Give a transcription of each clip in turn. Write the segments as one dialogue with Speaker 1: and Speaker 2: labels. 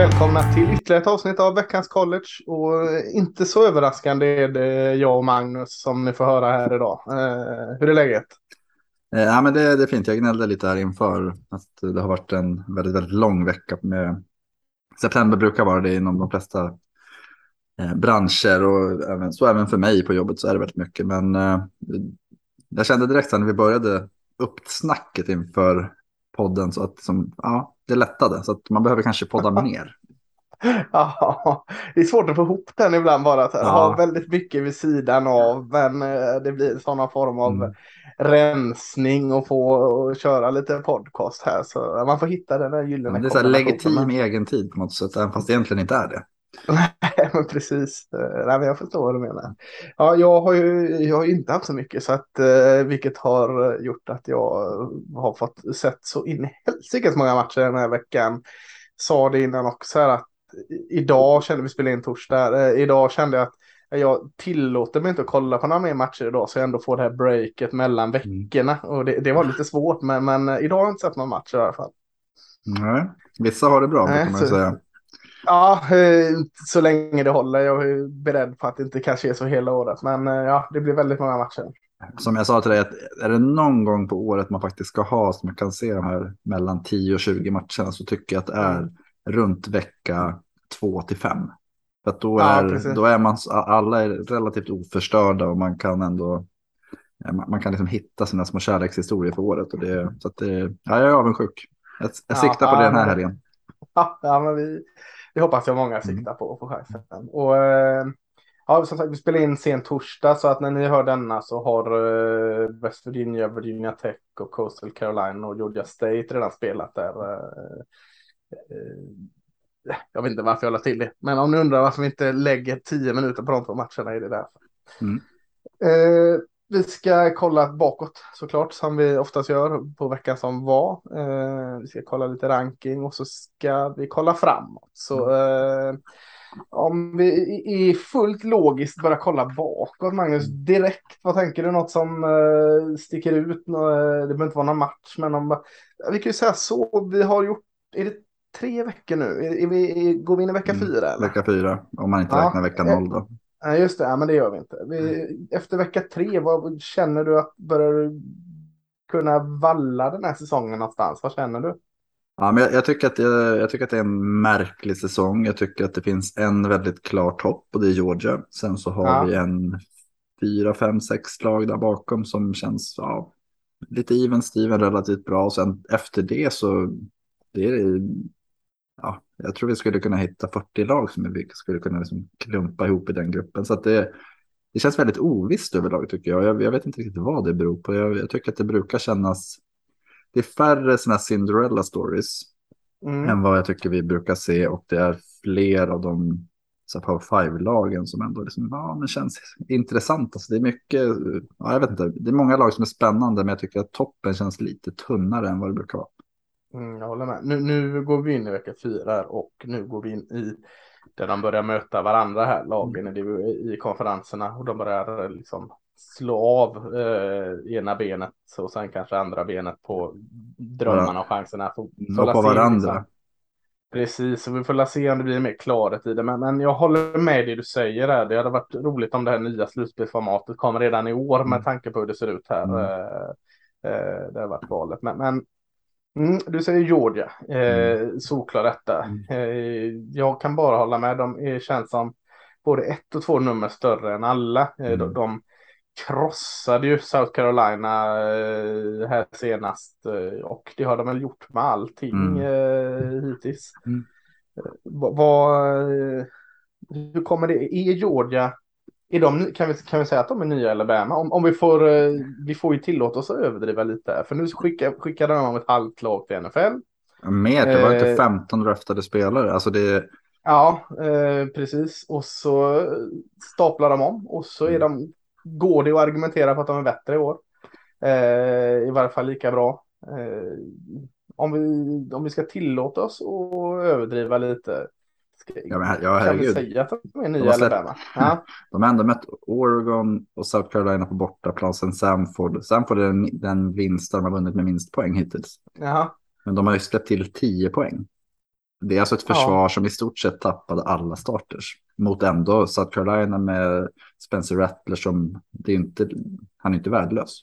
Speaker 1: Välkomna till ytterligare ett avsnitt av veckans college. Och eh, inte så överraskande är det jag och Magnus som ni får höra här idag. Eh, hur är läget?
Speaker 2: Eh, ja, men det, det är fint. Jag gnällde lite här inför att det har varit en väldigt, väldigt lång vecka. Med... September brukar vara det inom de flesta branscher och även, så även för mig på jobbet så är det väldigt mycket. Men jag kände direkt när vi började uppsnacket inför podden så att som, ja, det lättade. Så att man behöver kanske podda mer.
Speaker 1: Ja, det är svårt att få ihop den ibland bara. Att ja. ha väldigt mycket vid sidan av. Men eh, det blir sådana form av mm. rensning och få och köra lite podcast här. Så man får hitta den där gyllene
Speaker 2: ja, Det är så legitim egen tid på något sätt. Även fast det egentligen inte är det.
Speaker 1: Men precis. Eh, nej, men jag förstår vad du menar. Ja, jag har ju jag har inte haft så mycket, så att, eh, vilket har gjort att jag har fått sett så in i helsikes många matcher den här veckan. Sa det innan också här att idag kände vi spela in torsdag. Eh, idag kände jag att jag tillåter mig inte att kolla på några mer matcher idag så jag ändå får det här breaket mellan mm. veckorna. Och det, det, var lite svårt, men, men idag har jag inte sett någon match i alla fall.
Speaker 2: Nej, vissa har det bra, Nej, kan man så, säga.
Speaker 1: Ja, eh, så länge det håller. Jag är beredd på att det inte kanske är så hela året. Men eh, ja, det blir väldigt många matcher.
Speaker 2: Som jag sa till dig, är det någon gång på året man faktiskt ska ha som man kan se de här mellan 10 och 20 matcherna så tycker jag att det är mm. runt vecka 2 till 5. För att då är, ja, då är man, alla är relativt oförstörda och man kan ändå man kan liksom hitta sina små kärlekshistorier för året. Och det, så att det, ja, jag är avundsjuk. Jag, jag siktar ja, på det den här helgen.
Speaker 1: Ja, men vi, det hoppas jag många mm. siktar på att få chansen. Och eh, ja, som sagt, vi spelar in sen torsdag så att när ni hör denna så har eh, West Virginia, Virginia Tech och Coastal Carolina och Georgia State redan spelat där. Eh, jag vet inte varför jag la till det, men om ni undrar varför vi inte lägger tio minuter på de två matcherna är det därför. Mm. Vi ska kolla bakåt såklart som vi oftast gör på veckan som var. Eh, vi ska kolla lite ranking och så ska vi kolla framåt. Så eh, om vi är fullt logiskt börjar kolla bakåt Magnus direkt. Vad tänker du? Något som eh, sticker ut? Det behöver inte vara någon match men om, vi kan ju säga så. Vi har gjort, är det tre veckor nu? Är, är vi, går vi in i vecka mm, fyra? Eller?
Speaker 2: Vecka fyra om man inte ja. räknar vecka noll då.
Speaker 1: Nej, just det. Ja, men det gör vi inte. Vi, efter vecka tre, vad känner du att börjar du kunna valla den här säsongen någonstans? Vad känner du?
Speaker 2: Ja, men jag, jag, tycker att det, jag tycker att det är en märklig säsong. Jag tycker att det finns en väldigt klar topp och det är Georgia. Sen så har ja. vi en fyra, fem, sex lag där bakom som känns ja, lite even Steven relativt bra. Och sen efter det så det är ja, jag tror vi skulle kunna hitta 40 lag som vi skulle kunna liksom klumpa ihop i den gruppen. Så det, det känns väldigt ovisst överlag tycker jag. jag. jag. vet inte riktigt vad det beror på. Jag, jag tycker att det brukar kännas. Det är färre sådana Cinderella stories mm. än vad jag tycker vi brukar se och det är fler av de Power Five-lagen som ändå liksom, ja, men känns intressant. Alltså, det är mycket, ja, jag vet inte, det är många lag som är spännande, men jag tycker att toppen känns lite tunnare än vad det brukar vara.
Speaker 1: Mm, jag håller med. Nu, nu går vi in i vecka fyra och nu går vi in i där de börjar möta varandra här, lagen mm. i, i konferenserna och de börjar liksom slå av eh, ena benet och sen kanske andra benet på drömmarna och chanserna.
Speaker 2: Nå på varandra. Liksom.
Speaker 1: Precis, och vi får se om det blir mer klarhet i det. Men, men jag håller med det du säger där. Det hade varit roligt om det här nya slutspelsformatet kommer redan i år med mm. tanke på hur det ser ut här. Mm. Eh, eh, det har varit valet. Men, men Mm, du säger Georgia, eh, mm. solklar detta. Mm. Eh, jag kan bara hålla med, de känns som både ett och två nummer större än alla. Eh, mm. de, de krossade ju South Carolina eh, här senast eh, och det har de väl gjort med allting mm. eh, hittills. Mm. Eh, vad, hur kommer det, är Georgia är de, kan, vi, kan vi säga att de är nya Alabama? Om, om vi får, eh, vi får ju tillåta oss att överdriva lite. För nu skickar, skickade de ett halvt lag till NFL.
Speaker 2: Mer, det var inte 15 eh, röftade spelare. Alltså det...
Speaker 1: Ja, eh, precis. Och så staplar de om och så är mm. de, går det att argumentera för att de är bättre i år. Eh, I varje fall lika bra. Eh, om, vi, om vi ska tillåta oss att överdriva lite
Speaker 2: Ja, men, ja.
Speaker 1: Kan vi säga att de är nya de Alabama? Ja.
Speaker 2: De har ändå mött Oregon och South Carolina på bortaplan sen Samford. Samford är den, den vinst de har vunnit med minst poäng hittills.
Speaker 1: Jaha.
Speaker 2: Men de har ju släppt till 10 poäng. det är alltså ett försvar ja. som i stort sett tappade alla starters. Mot ändå South Carolina med Spencer Rattler som, det är inte, han är inte värdelös.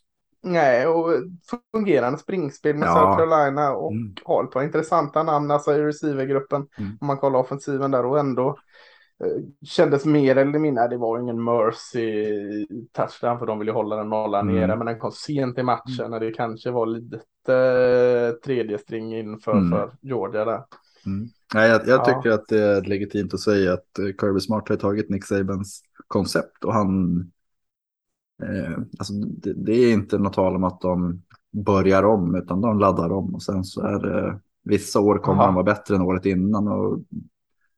Speaker 1: Nej, och fungerande springspel med ja. South Carolina och mm. har ett par intressanta namn alltså i receivergruppen. Mm. Om man kollar offensiven där och ändå eh, kändes mer eller mindre, det var ingen mercy touchdown för de ville hålla den nollan mm. nere, men den kom sent i matchen mm. när det kanske var lite eh, tredje string inför mm. för Georgia där.
Speaker 2: Mm. Nej, jag, jag tycker att det är legitimt att säga att eh, Kirby Smart har tagit Nick Sabans koncept och han Eh, alltså det, det, är inte något tal om att de börjar om, utan de laddar om och sen så är det vissa år kommer Aha. de vara bättre än året innan och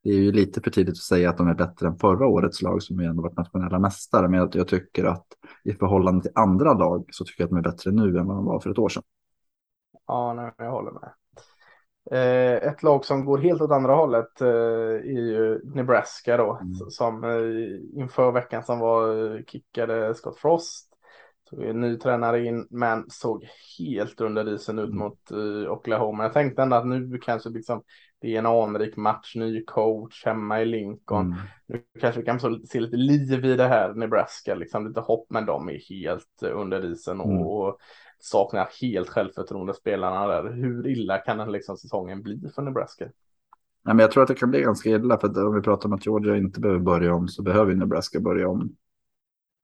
Speaker 2: det är ju lite för tidigt att säga att de är bättre än förra årets lag som ju ändå varit nationella mästare. Men jag, jag tycker att i förhållande till andra lag så tycker jag att de är bättre nu än vad de var för ett år sedan.
Speaker 1: Ja, nej, jag håller med. Eh, ett lag som går helt åt andra hållet eh, är ju Nebraska då, mm. som eh, inför veckan som var kickade Scott Frost. Tog en ny tränare in, men såg helt under isen ut mm. mot Oklahoma. Jag tänkte ändå att nu kanske liksom det är en anrik match, ny coach hemma i Lincoln. Mm. Nu kanske vi kan se lite liv i det här Nebraska, liksom lite hopp, men de är helt under isen mm. och saknar helt självförtroende spelarna där. Hur illa kan den liksom säsongen bli för Nebraska?
Speaker 2: Nej, men jag tror att det kan bli ganska illa för att om vi pratar om att Georgia inte behöver börja om så behöver Nebraska börja om.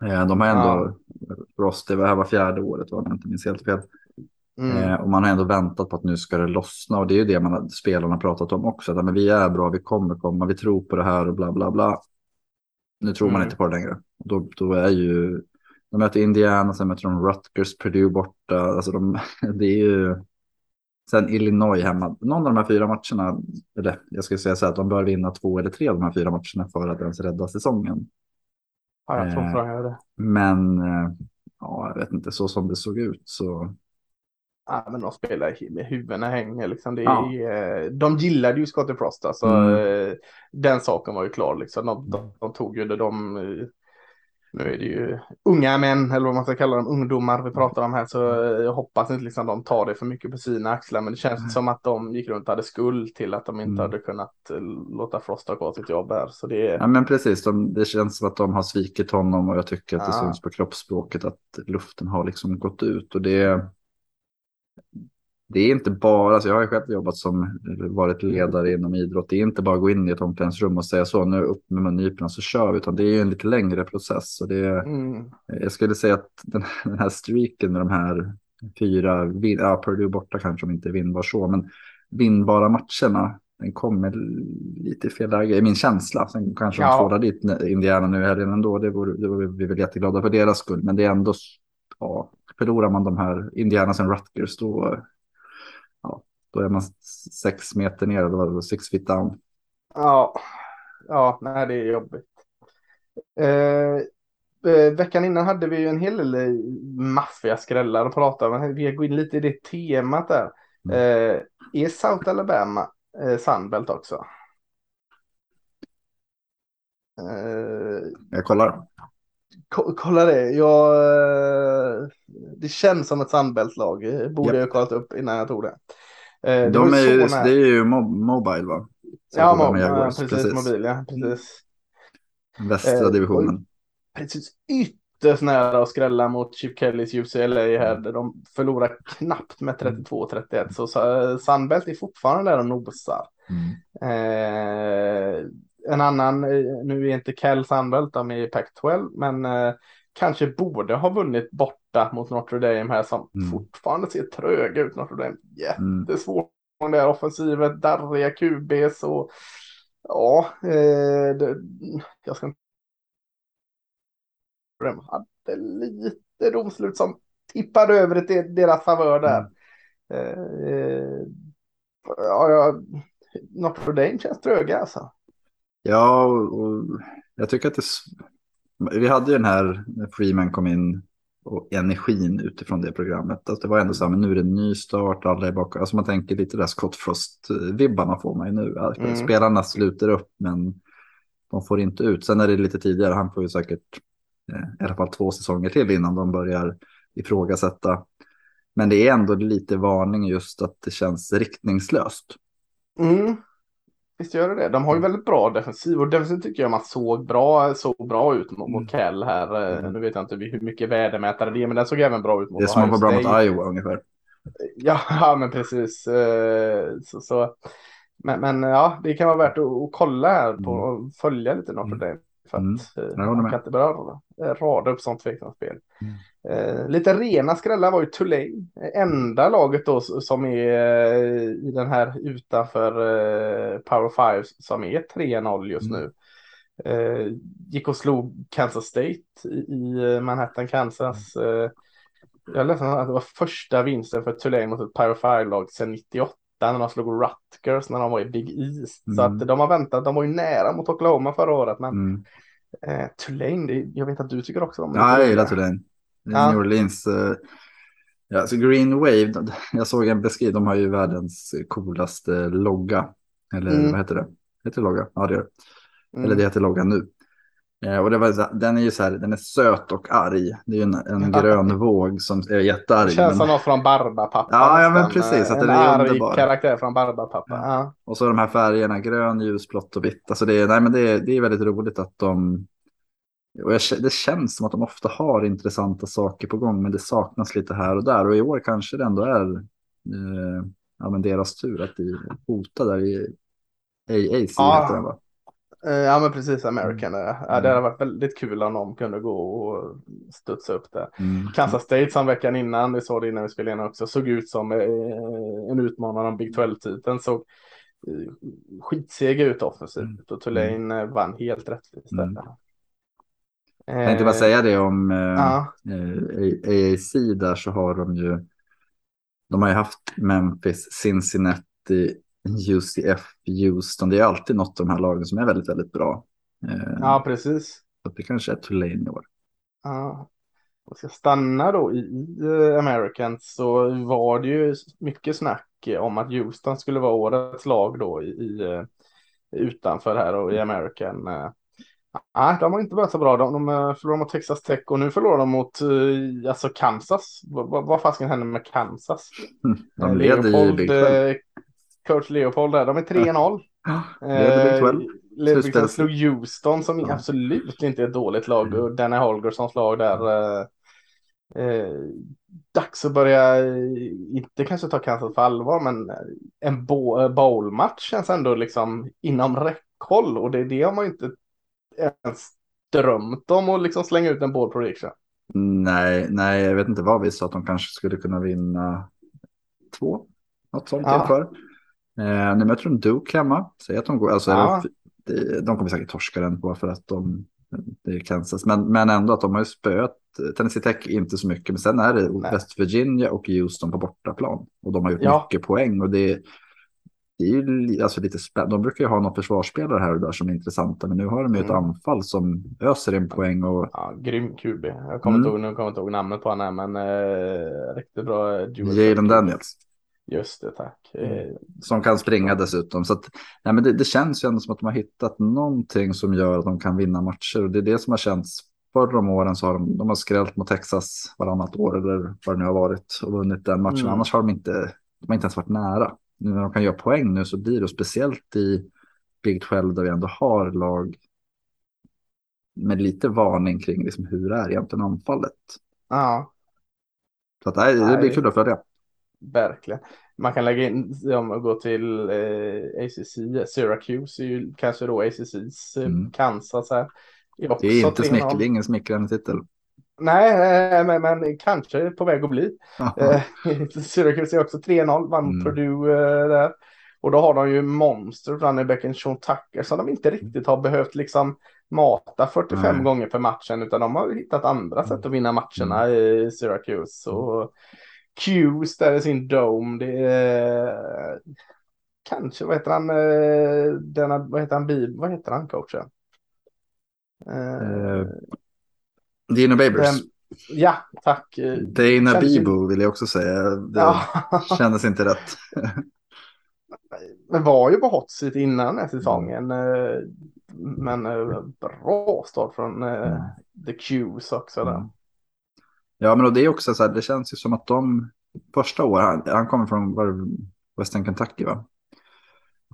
Speaker 2: Eh, de har ändå, ja. Ross, det här var fjärde året var det inte minns helt fel. Mm. Eh, och man har ändå väntat på att nu ska det lossna och det är ju det man, spelarna pratat om också. Att, men vi är bra, vi kommer komma, vi tror på det här och bla bla bla. Nu tror man mm. inte på det längre. Då, då är ju de möter Indiana, sen möter de Rutgers, Purdue borta. Alltså de, det är ju... Sen Illinois hemma. Någon av de här fyra matcherna, eller jag skulle säga så här att de bör vinna två eller tre av de här fyra matcherna för att ens rädda säsongen.
Speaker 1: Ja, jag tror eh, jag det.
Speaker 2: Men eh, ja, jag vet inte, så som det såg ut så.
Speaker 1: Ja, men de spelar med huvudena hänger liksom. Det är, ja. De gillade ju Scottie Frost, alltså. Mm. Eh, den saken var ju klar liksom. De, de, de tog ju det, de nu är det ju unga män, eller vad man ska kalla dem, ungdomar vi pratar om här, så jag hoppas inte liksom de tar det för mycket på sina axlar, men det känns mm. som att de gick runt och hade skuld till att de inte mm. hade kunnat eh, låta Frost ha kvar sitt jobb här. Så det, är...
Speaker 2: ja, men precis, de, det känns som att de har svikit honom och jag tycker att det syns på kroppsspråket att luften har liksom gått ut och det det är inte bara, alltså jag har själv jobbat som, varit ledare inom idrott, det är inte bara att gå in i ett omklädningsrum och säga så, nu upp med mungiporna så kör vi, utan det är en lite längre process. Och det, mm. Jag skulle säga att den, den, här streaken med de här fyra, ja, Purdue borta kanske om inte vinnbar så, men vinnbara matcherna, den kommer lite i fel läge, i min känsla. Sen kanske ja. de tvålar dit Indiana nu helgen ändå, det vore, det vore vi väl jätteglada för deras skull, men det är ändå, ja, förlorar man de här Indiana sen Rutgers då då är man sex meter ner, eller six feet down.
Speaker 1: Ja, ja, nej, det är jobbigt. Eh, eh veckan innan hade vi ju en hel del maffiga skrällar att prata om. Vi går in lite i det temat där. Mm. Eh, är South Alabama eh, Sunbelt också?
Speaker 2: Eh, Jag kollar.
Speaker 1: kolla det. Jag, eh, det känns som ett Sunbelt-lag. Borde yep. jag kollat upp innan jag tog det.
Speaker 2: Eh, De är ju, det är ju Mobile va?
Speaker 1: Så ja, mob ja, precis, precis. Mobil, ja, precis.
Speaker 2: Västra eh, divisionen.
Speaker 1: Precis ytterst nära att skrälla mot Chip Kellys UCLA här där de förlorar knappt med 32-31. Så Sunbelt är fortfarande där och nosar. Mm. Eh, en annan, eh, nu är inte Kell Sunbelt, de är i Pac-12, men eh, kanske borde ha vunnit borta mot Notre Dame här som mm. fortfarande ser tröga ut. Notre Dame jättesvårt mm. det här offensivet, darriga QBs och ja, eh, det, jag ska inte. De hade lite domslut som tippade över till deras favör där. Mm. Eh, ja, ja, Notre Dame känns tröga alltså.
Speaker 2: Ja, och jag tycker att det vi hade ju den här när Freeman kom in och energin utifrån det programmet. Alltså det var ändå så här, men nu är det en ny start, alla är bakom. Alltså man tänker lite där Scott Frost-vibbarna får man ju nu. Mm. Spelarna sluter upp, men de får inte ut. Sen är det lite tidigare, han får ju säkert eh, i alla fall två säsonger till innan de börjar ifrågasätta. Men det är ändå lite varning just att det känns riktningslöst.
Speaker 1: Mm. Visst gör det det. De har ju mm. väldigt bra defensiv och defensiv tycker jag man såg bra, såg bra ut mot, mm. Kell här. Eh, mm. Nu vet jag inte hur mycket vädermätare det är, men den såg även bra ut
Speaker 2: mot Det är som att vara bra mot Iowa ungefär.
Speaker 1: Ja, men precis. Eh, så, så. Men, men, ja, det kan vara värt att, att kolla här på och följa lite Notre Dame. För att mm. Eh, man kan inte börja rada upp sånt tveksamt spel. Mm. Eh, lite rena skrällar var ju Tulane. Enda laget då som är eh, i den här utanför eh, Power 5 som är 3-0 just mm. nu. Eh, gick och slog Kansas State i, i Manhattan, Kansas. Eh, jag läste att det var första vinsten för Tulane mot ett Power 5-lag sedan 98 när de slog Rutgers när de var i Big East. Mm. Så att de har väntat, de var ju nära mot Oklahoma förra året. Men mm. eh, Tulane, det, jag vet att du tycker också om det.
Speaker 2: Ja, jag gillar Tulane. Ja. New Orleans. Eh, ja, alltså Green Wave, jag såg en beskrivning, de har ju världens coolaste logga. Eller mm. vad heter det? Heter det logga? Ja, det gör det. Mm. Eller det heter logga nu. Eh, och det var, den är ju så här, den är söt och arg. Det är ju en, en grön våg som är jättearg. Det
Speaker 1: känns som något från Barbapapa.
Speaker 2: Ja, ja men precis.
Speaker 1: Att en den är arg underbar. karaktär från Barbapapa. Ja.
Speaker 2: Ja. Och så de här färgerna, grön, ljusblått och vitt. Alltså det, är, nej, men det, är, det är väldigt roligt att de... Och jag, det känns som att de ofta har intressanta saker på gång, men det saknas lite här och där. Och i år kanske det ändå är eh, ja, men deras tur att bli hotade i AAC. Ja. Heter det, va?
Speaker 1: Eh, ja men precis, American. Mm. Ja, det hade mm. varit väldigt kul om de kunde gå och studsa upp det. Mm. Kansas State som veckan innan, vi såg det innan vi spelade in också, såg ut som eh, en utmanare om Big 12-titeln. Såg eh, skitseg ut offensivt mm. och Tulane mm. vann helt rättvist. Mm.
Speaker 2: Jag tänkte bara säga det om eh, ja. AAC där så har de ju, de har ju haft Memphis, Cincinnati, UCF, Houston. Det är alltid något av de här lagen som är väldigt, väldigt bra.
Speaker 1: Eh, ja, precis.
Speaker 2: Så det kanske är Tulane i år.
Speaker 1: Ja. Om ska stanna då i, i uh, Americans så var det ju mycket snack om att Houston skulle vara årets lag då i, i uh, utanför här och i American. Nej, de har inte börjat så bra. De, de förlorade mot Texas Tech och nu förlorar de mot alltså Kansas. Vad, vad fasken händer med Kansas?
Speaker 2: De leder ju Big
Speaker 1: coach Leopold där. De är 3-0. Eh, Ludvigsson slog Houston som ja. absolut inte är ett dåligt lag. Och mm. Danny Holgerssons lag där. Eh, eh, dags att börja, inte kanske ta Kansas på allvar, men en eh, bowlmatch känns ändå liksom inom räckhåll. Och det, det har man inte ens drömt om att liksom slänga ut en ball prediction.
Speaker 2: Nej, nej, jag vet inte vad vi sa att de kanske skulle kunna vinna två. Något sånt ja. inför. Eh, men jag tror Duke hemma. Säg att de går. Alltså, ja. de kommer säkert torska den på för att de det är Kansas. Men, men ändå att de har ju spöat Tennessee Tech inte så mycket. Men sen är det Nej. West Virginia och Houston på bortaplan. Och de har gjort ja. mycket poäng. Och det, det är ju alltså lite spännande. De brukar ju ha någon försvarsspelare här och där som är intressanta. Men nu har de ju mm. ett anfall som öser in poäng. Och...
Speaker 1: Ja, grym QB. Jag kommer mm. inte ihåg, nu kommer inte ihåg namnet på honom. Men eh, riktigt bra.
Speaker 2: Jalen Daniels.
Speaker 1: Just det, tack. Mm. Eh,
Speaker 2: som kan springa dessutom. Så att, nej, men det, det, känns ju ändå som att de har hittat någonting som gör att de kan vinna matcher. Och det är det som har känts. Förra om åren så har de, de har skrällt mot Texas varannat år eller vad det nu har varit och vunnit den matchen. Mm. Annars har de inte, de har inte ens varit nära. Nu när de kan göra poäng nu så blir det speciellt i Big 12 där vi ändå har lag med lite varning kring liksom hur det är egentligen anfallet.
Speaker 1: Ja.
Speaker 2: Så att, nej, det blir kul att följa.
Speaker 1: Verkligen. Man kan lägga in, om man går till eh, ACC, Syracuse är ju kanske då ACCs eh, mm. Kansas här.
Speaker 2: Är det är inte det är ingen smickrande titel.
Speaker 1: Nej, eh, men, men kanske på väg att bli. Eh, Syracuse är också 3-0, vann mm. Purdue där. Och då har de ju monster, runnerbacken Sean Tucker, som de inte riktigt har behövt liksom mata 45 Nej. gånger per matchen, utan de har hittat andra sätt att vinna matcherna mm. i Syracuse. Och, Q's där i sin dome. Det är kanske, vad heter han, eh, denna, vad heter han, Bib, vad heter han coachen?
Speaker 2: Uh, Dino Babers. Den,
Speaker 1: ja, tack.
Speaker 2: Dana Känns Bibo vill jag också säga. Det ja. kändes inte rätt.
Speaker 1: Men var ju på hot seat innan den här säsongen. Men bra start från mm. The Q's också. Där.
Speaker 2: Ja, men det är också så här, det känns ju som att de första året, han, kommer från var Western Kentucky va?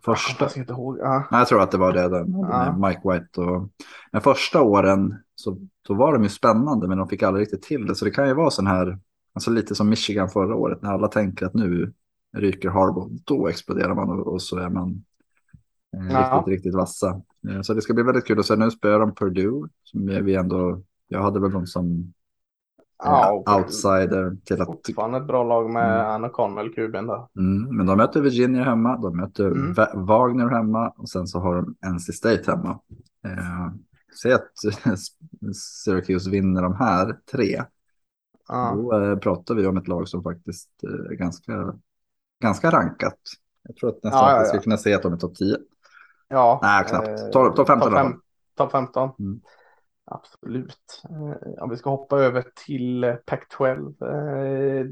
Speaker 2: Första...
Speaker 1: Jag inte ihåg. Ja.
Speaker 2: Nej, jag tror att det var det där med
Speaker 1: Ja.
Speaker 2: Mike White. Och... Men första åren så, så var de ju spännande men de fick aldrig riktigt till det. Så det kan ju vara sån här, alltså lite som Michigan förra året när alla tänker att nu ryker Harbaugh. Då exploderar man och, och så är man eh,
Speaker 1: Ja.
Speaker 2: riktigt, riktigt vassa. Eh, Så det ska bli väldigt kul att se. Nu spöar de Purdue som vi ändå, jag hade väl dem som
Speaker 1: Ja,
Speaker 2: eh, outsider till att
Speaker 1: Fortfarande ett bra lag med
Speaker 2: Mm.
Speaker 1: Anna Connell, kuben där.
Speaker 2: Mm, men de möter Virginia hemma, de möter
Speaker 1: Mm.
Speaker 2: Wagner hemma och sen så har de NC State hemma. Eh, Säg att Syracuse vinner de här tre.
Speaker 1: Ja.
Speaker 2: Då eh, pratar vi om ett lag som faktiskt eh, är ganska, ganska rankat. Jag tror att nästan
Speaker 1: Ja,
Speaker 2: att
Speaker 1: ja,
Speaker 2: vi
Speaker 1: ja.
Speaker 2: skulle kunna säga att de är topp 10.
Speaker 1: Ja,
Speaker 2: Nej, knappt.
Speaker 1: eh,
Speaker 2: Topp- 15 alla
Speaker 1: fem-
Speaker 2: fall.
Speaker 1: topp 15.
Speaker 2: Mm.
Speaker 1: Absolut. Eh, Ja, vi ska hoppa över till eh, Pac-12. Eh,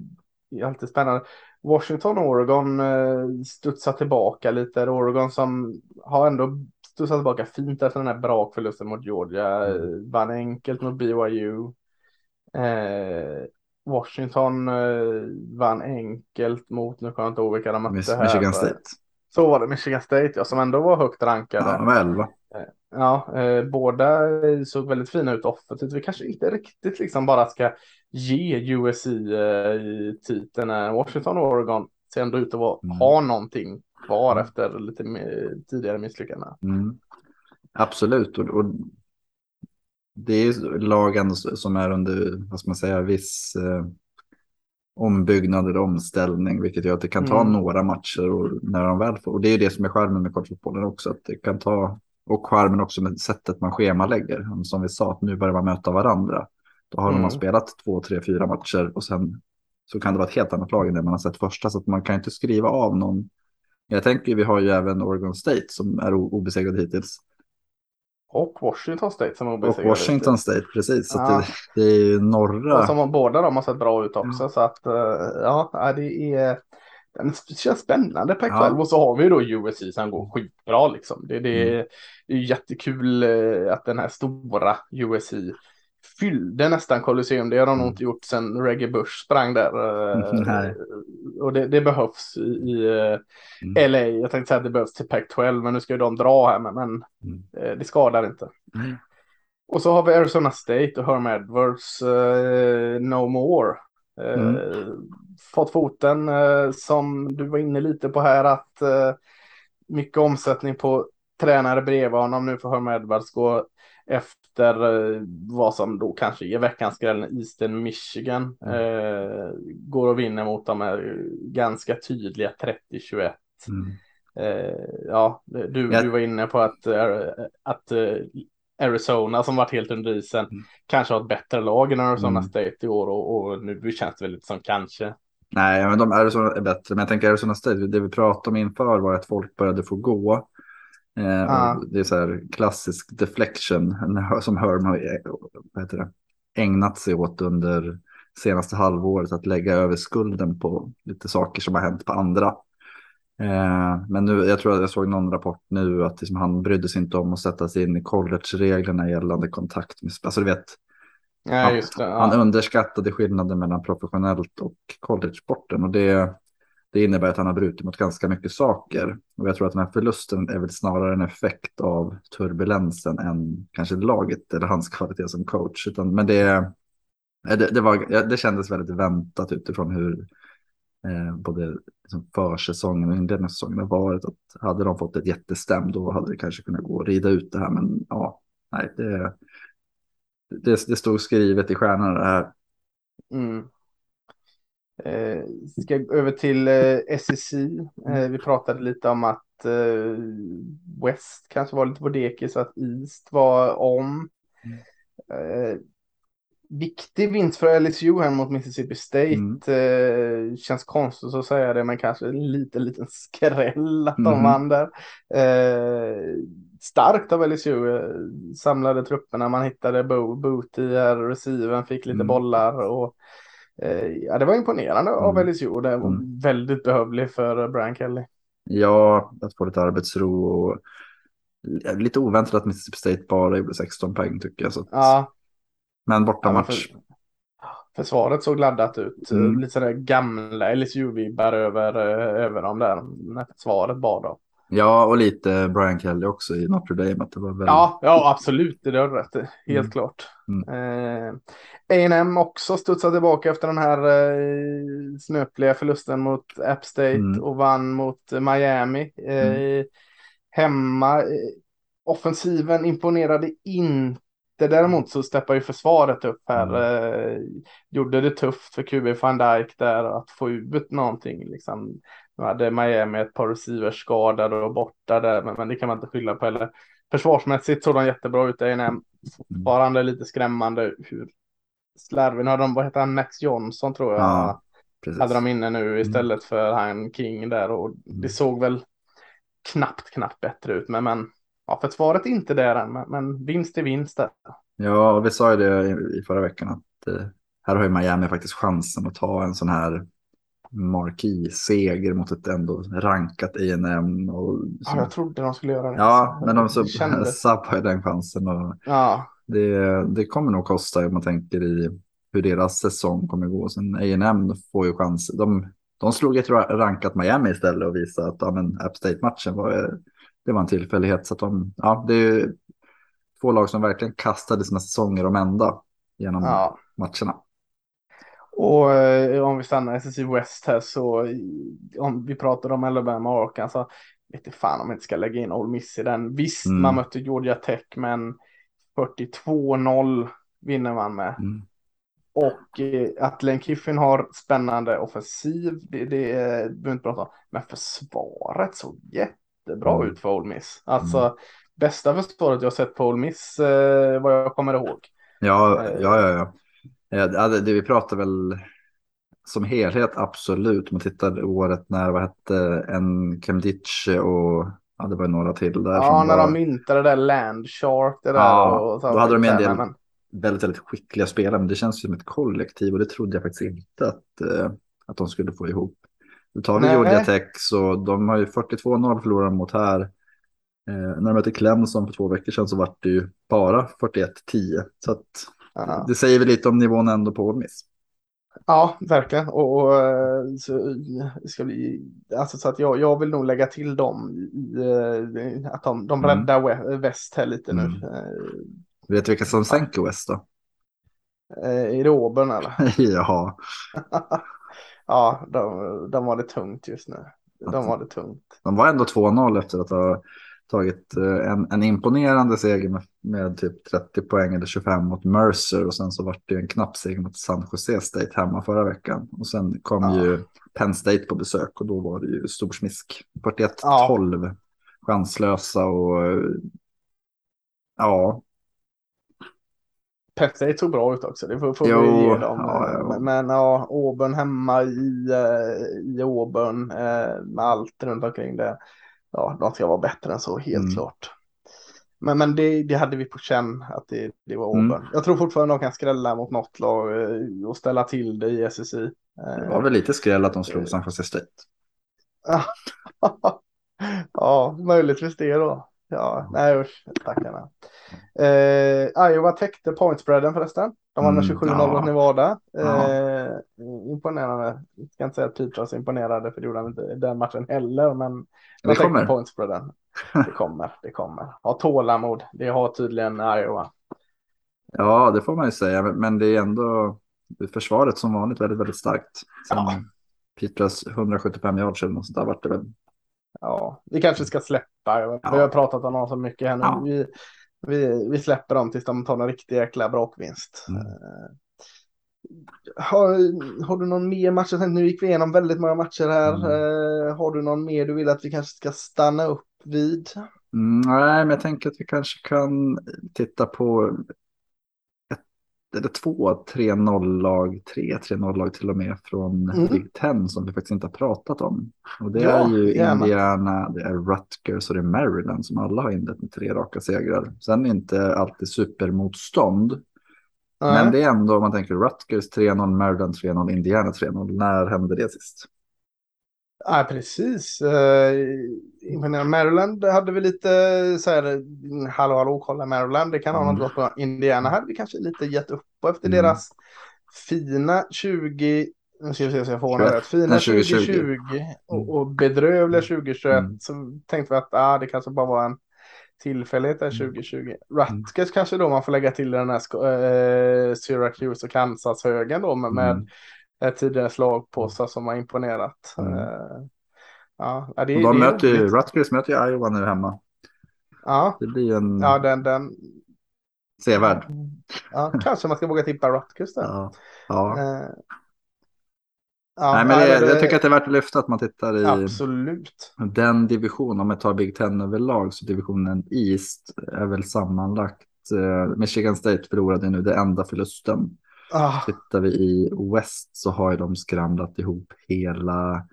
Speaker 1: Det är alltid spännande. Washington och Oregon eh, studsar tillbaka lite. Oregon som har ändå studsat tillbaka fint efter den här brakförlusten mot Georgia.
Speaker 2: Mm.
Speaker 1: Eh, Vann enkelt mot BYU. Eh, Washington eh, vann enkelt mot, nu kommer jag inte ihåg vilka de mötte här.
Speaker 2: Michigan State.
Speaker 1: Så var det, Michigan State, ja, som ändå var högt rankade.
Speaker 2: Ja, de var 11.
Speaker 1: Ja, eh, båda eh, såg väldigt fina ut offensivt. Vi kanske inte riktigt liksom bara ska ge USC eh, titeln. Eh, Washington och Oregon ser ändå ut att vara,
Speaker 2: Mm.
Speaker 1: ha någonting kvar
Speaker 2: Mm.
Speaker 1: efter lite tidigare misslyckanden.
Speaker 2: Mm. Absolut. Och, och det är lagen som är under, vad ska man säga, viss eh, ombyggnad eller omställning, vilket gör att det kan ta
Speaker 1: Mm.
Speaker 2: några matcher och när de väl får. Och det är det som är charmen med collegefotbollen också, att det kan ta, och charmen också med sättet man schemalägger. Som vi sa, att nu börjar man möta varandra. Då har
Speaker 1: Mm.
Speaker 2: man spelat två, tre, fyra matcher och sen så kan det vara ett helt annat lag än det man har sett första, så att man kan inte skriva av någon. Jag tänker, vi har ju även Oregon State som är o- obesegrade hittills.
Speaker 1: Och Washington State som är
Speaker 2: Och
Speaker 1: obesegrade.
Speaker 2: Washington State, precis. Så
Speaker 1: Ja.
Speaker 2: det, det är norra.
Speaker 1: Och som båda de har sett bra ut också. Så att eh, ja, det är den känns spännande Pac-12
Speaker 2: Ja.
Speaker 1: och så har vi ju då USC som går skitbra liksom. Det, det,
Speaker 2: Mm.
Speaker 1: det är jättekul eh, att den här stora USC fyllde nästan Colosseum. Det har de nog
Speaker 2: Mm.
Speaker 1: inte gjort sedan Reggie Bush sprang där. eh,
Speaker 2: Nej.
Speaker 1: Och det, det behövs i, i eh,
Speaker 2: Mm.
Speaker 1: LA. Jag tänkte säga att det behövs till Pac-12 men nu ska ju de dra här men, men
Speaker 2: Mm.
Speaker 1: eh, det skadar inte.
Speaker 2: Mm.
Speaker 1: Och så har vi Arizona State och Herm Edwards eh, No More. Eh,
Speaker 2: Mm.
Speaker 1: Fått foten eh, som du var inne lite på här att eh, mycket omsättning på tränare bredvid honom. Nu får Herm Edwards gå efter vad som då kanske är veckans skräll Eastern Michigan. Eh, går och vinner mot dem med ganska tydliga 30-21.
Speaker 2: Mm.
Speaker 1: Ja, du, du var inne på att, att Arizona som varit helt under isen
Speaker 2: Mm.
Speaker 1: kanske har ett bättre lag än Arizona
Speaker 2: Mm.
Speaker 1: State i år och, och nu känns det väl lite som kanske.
Speaker 2: Nej, men de Arizona är bättre. Men jag tänker Arizona State, det vi pratade om inför var att folk började få gå. Eh, och Det är så här klassisk deflection som Herm har eh, det, ägnat sig åt under senaste halvåret. Att lägga över skulden på lite saker som har hänt på andra. Eh, men nu, jag tror att jag såg någon rapport nu att liksom han brydde sig inte om att sätta sig in i college-reglerna gällande kontakt med, alltså du vet, Ja,
Speaker 1: det.
Speaker 2: han
Speaker 1: Ja.
Speaker 2: underskattade skillnaden mellan professionellt och college-sporten. Och det, det innebär att han har brutit mot ganska mycket saker. Och jag tror att den här förlusten är väl snarare en effekt av turbulensen än kanske laget eller hans kvalitet som coach. Utan, men det, det, det, var, det kändes väldigt väntat utifrån hur eh, både liksom försäsongen och inledningen av säsongen har varit. Att hade de fått ett jättestäm då hade det kanske kunnat gå att rida ut det här. Men ja, nej, det, det, det stod skrivet i stjärnorna det här.
Speaker 1: Mm. Eh, ska över till eh, SEC. Eh, vi pratade lite om att eh, West kanske var lite på dekis så att East var om. Eh, viktig vinst för LSU här mot Mississippi State.
Speaker 2: Mm.
Speaker 1: Eh, känns konstigt att säga det men kanske en liten liten skräll att de
Speaker 2: Mm.
Speaker 1: vann där. Eh, starkt av LSU. Eh, samlade trupperna. Man hittade Bo, Booty här. Receiven fick lite
Speaker 2: Mm.
Speaker 1: bollar. och Eh, Ja, det var imponerande av
Speaker 2: Mm.
Speaker 1: LSU och det var
Speaker 2: Mm.
Speaker 1: väldigt behövlig för Brian Kelly.
Speaker 2: Ja, att få lite arbetsro och lite oväntat att Mississippi State bara gjorde 16 poäng tycker jag. Så att,
Speaker 1: Ja,
Speaker 2: Men
Speaker 1: ja
Speaker 2: bortamatch.
Speaker 1: för, försvaret såg laddat ut.
Speaker 2: Mm.
Speaker 1: Lite sådär gamla LSU-vibbar över, eh, över dem där när försvaret bad dem.
Speaker 2: Ja, och lite Brian Kelly också i Notre Dame. Att det var väldigt...
Speaker 1: ja, ja, absolut. Det har rätt Helt
Speaker 2: Mm.
Speaker 1: klart.
Speaker 2: Mm.
Speaker 1: Eh, A&M också studsade tillbaka efter den här eh, snöpliga förlusten mot App State
Speaker 2: Mm.
Speaker 1: och vann mot Miami. Eh, Hemma. Eh, offensiven imponerade inte. Däremot så steppar ju försvaret upp här.
Speaker 2: Mm.
Speaker 1: Eh, gjorde det tufft för QB van Dijk där att få ut någonting. Liksom. Nu hade Miami ett par receivers skadade och borta där, men, men det kan man inte skylla på. Eller försvarsmässigt såg de jättebra ut. A&M fortfarande lite skrämmande hur slarven har de, vad heter han, Max Johnson tror jag.
Speaker 2: Ja, precis.
Speaker 1: hade de inne nu istället för han King där och det såg väl knappt, knappt bättre ut. Men, men ja, försvaret är inte där än, men, men vinst är vinst där.
Speaker 2: Ja, vi sa ju det i, i förra veckan att eh, här har ju Miami faktiskt chansen att ta en sån här marquis-seger mot ett ändå rankat A&M och
Speaker 1: Ja, jag trodde de skulle göra det.
Speaker 2: Ja, men de så sappade ju den chansen och
Speaker 1: Ja,
Speaker 2: det, det kommer nog kosta om man tänker i hur deras säsong kommer gå. Sen A&M får ju chans. De, de slog ett ra- rankat Miami istället och visade att ja, men App State-matchen var, det var en tillfällighet. Så de, ja, det är två lag som verkligen kastade sina säsonger om ända genom
Speaker 1: ja.
Speaker 2: matcherna.
Speaker 1: Och eh, om vi stannar i SSC West här så om vi pratar om Alabama och Arkansas. Vet inte fan om jag inte ska lägga in Ole Miss i den. Visst,
Speaker 2: Mm.
Speaker 1: man mötte Georgia Tech, men 42-0 vinner man med.
Speaker 2: Mm.
Speaker 1: Och eh, att Lane Kiffin har spännande offensiv, det, det eh, behöver vi inte prata om. Men försvaret såg jättebra
Speaker 2: Mm.
Speaker 1: ut för Ole Miss. Alltså bästa försvaret jag sett på Ole Miss, eh, vad jag kommer ihåg.
Speaker 2: Ja,
Speaker 1: Eh.
Speaker 2: ja, ja. ja. Ja, det, det vi pratar väl som helhet absolut. Om man tittar året när, vad hette en Kemdiche och ja, det var några till där.
Speaker 1: Ja, när
Speaker 2: var
Speaker 1: de myntade det där Landshark, det där.
Speaker 2: Ja,
Speaker 1: och,
Speaker 2: då hade de en del-
Speaker 1: men-
Speaker 2: väldigt, väldigt skickliga spelare. Men det känns ju som ett kollektiv och det trodde jag faktiskt inte att, eh, att de skulle få ihop. Nu tar vi
Speaker 1: Nej.
Speaker 2: Georgia Tech så de har ju 42-0 förlorat mot här. Eh, när de mötte Clemson för två veckor sedan så var det ju bara 41-10. Så att
Speaker 1: Ja.
Speaker 2: det säger väl lite om nivån ändå på Ole Miss.
Speaker 1: Ja, verkligen. Och, och eh, så, det ska bli, alltså, så att jag, jag vill nog lägga till dem i, eh, att de, de
Speaker 2: Mm.
Speaker 1: räddar we- väst här lite nu.
Speaker 2: Mm.
Speaker 1: Eh,
Speaker 2: Vet du vilka som sänker West då?
Speaker 1: eh, Är det Auburn eller?
Speaker 2: Jaha,
Speaker 1: ja, de, de var det tungt just nu. De var det tungt.
Speaker 2: de var ändå 2-0 efter att ha tagit eh, en, en imponerande seger med, med typ 30 poäng eller 25 mot Mercer och sen så var det en knapp seger mot San Jose State hemma förra veckan. Och sen kom
Speaker 1: Ja.
Speaker 2: ju Penn State på besök och då var det ju stor smisk. 41-12,
Speaker 1: Ja.
Speaker 2: chanslösa och eh, ja,
Speaker 1: State såg bra ut också, det får, får
Speaker 2: Jo,
Speaker 1: vi ge dem.
Speaker 2: ja, ja.
Speaker 1: Men, men ja, Auburn hemma i, eh, i Auburn eh, med allt runt omkring det. Ja, de ska vara bättre än så, helt
Speaker 2: Mm.
Speaker 1: klart. Men, men det, det hade vi på känn att det, det var
Speaker 2: Mm.
Speaker 1: Auburn. Jag tror fortfarande de kan skrälla mot något lag eh, och ställa till det i SSI.
Speaker 2: det var väl lite skräll att de slog San Jose State.
Speaker 1: ja, möjligtvis det då. Ja, nej usch, tackarna. Eh, Iowa täckte pointspreaden förresten. De vann med
Speaker 2: Mm,
Speaker 1: 27-0
Speaker 2: ja.
Speaker 1: mot Nevada. Eh, imponerande. Jag ska inte säga att Petras imponerade för det gjorde han inte i den matchen heller. Men de täckte pointspreaden. Det kommer, det kommer. Ha tålamod. Det har tydligen Iowa.
Speaker 2: Ja, det får man ju säga, men- det är ändå försvaret som vanligt väldigt, väldigt starkt. Sen
Speaker 1: Ja.
Speaker 2: Petras 175 yards eller något sånt där vart det väl.
Speaker 1: Ja, vi kanske ska släppa. Vi har pratat om dem så mycket här nu.
Speaker 2: Ja.
Speaker 1: Vi, vi, vi släpper dem tills de tar en riktig jäkla brakvinst.
Speaker 2: Mm.
Speaker 1: Eh, Har, har du någon mer match? Nu gick vi igenom väldigt många matcher här.
Speaker 2: Mm.
Speaker 1: Eh, har du någon mer du vill att vi kanske ska stanna upp vid?
Speaker 2: Mm, nej, men jag tänker att vi kanske kan titta på eller två 3-0-lag, tre 3-0-lag till och med från
Speaker 1: Mm.
Speaker 2: Big Ten som vi faktiskt inte har pratat om. Och det
Speaker 1: Ja,
Speaker 2: är ju
Speaker 1: gärna.
Speaker 2: Indiana, det är Rutgers och det är Maryland som alla har inlett med tre raka segrar. Sen inte alltid supermotstånd. Men det är ändå, om man tänker Rutgers 3-0, Maryland 3-0, Indiana 3-0. När hände det sist?
Speaker 1: Ja, precis. Uh, imponerande. Maryland hade vi lite så här, mm, hallå hallå, kolla Maryland, det kan ha
Speaker 2: Mm.
Speaker 1: något gott på. Indiana hade vi kanske lite gett upp på efter
Speaker 2: Mm.
Speaker 1: deras fina 20 Nu ska vi se så jag får rätt. Fina 2020, 2020 och, och bedrövliga 2021. Mm. Så tänkte vi att ah, det kanske bara var en tillfällighet där 2020. Mm. Rutgers mm. kanske då man får lägga till den här äh, Syracuse och Kansas-högen då med mm. Tidigare slagpåsar som har imponerat. Mm. Uh,
Speaker 2: ja, det, och de det möter ju, Rutgers möter ju Iowa nu hemma.
Speaker 1: Ja,
Speaker 2: det blir en...
Speaker 1: Ja, den, den...
Speaker 2: Sevärd.
Speaker 1: Ja, kanske man ska våga tippa Rutgers där.
Speaker 2: Ja. ja. Uh, Ja, nej, men det, det, jag tycker att det är värt att lyfta att man tittar i
Speaker 1: absolut.
Speaker 2: den divisionen. Om man tar Big Ten överlag så divisionen East är väl sammanlagt. Eh, Michigan State förlorade nu det enda förlusten. Ah. Tittar vi i West så har ju de skramlat ihop hela,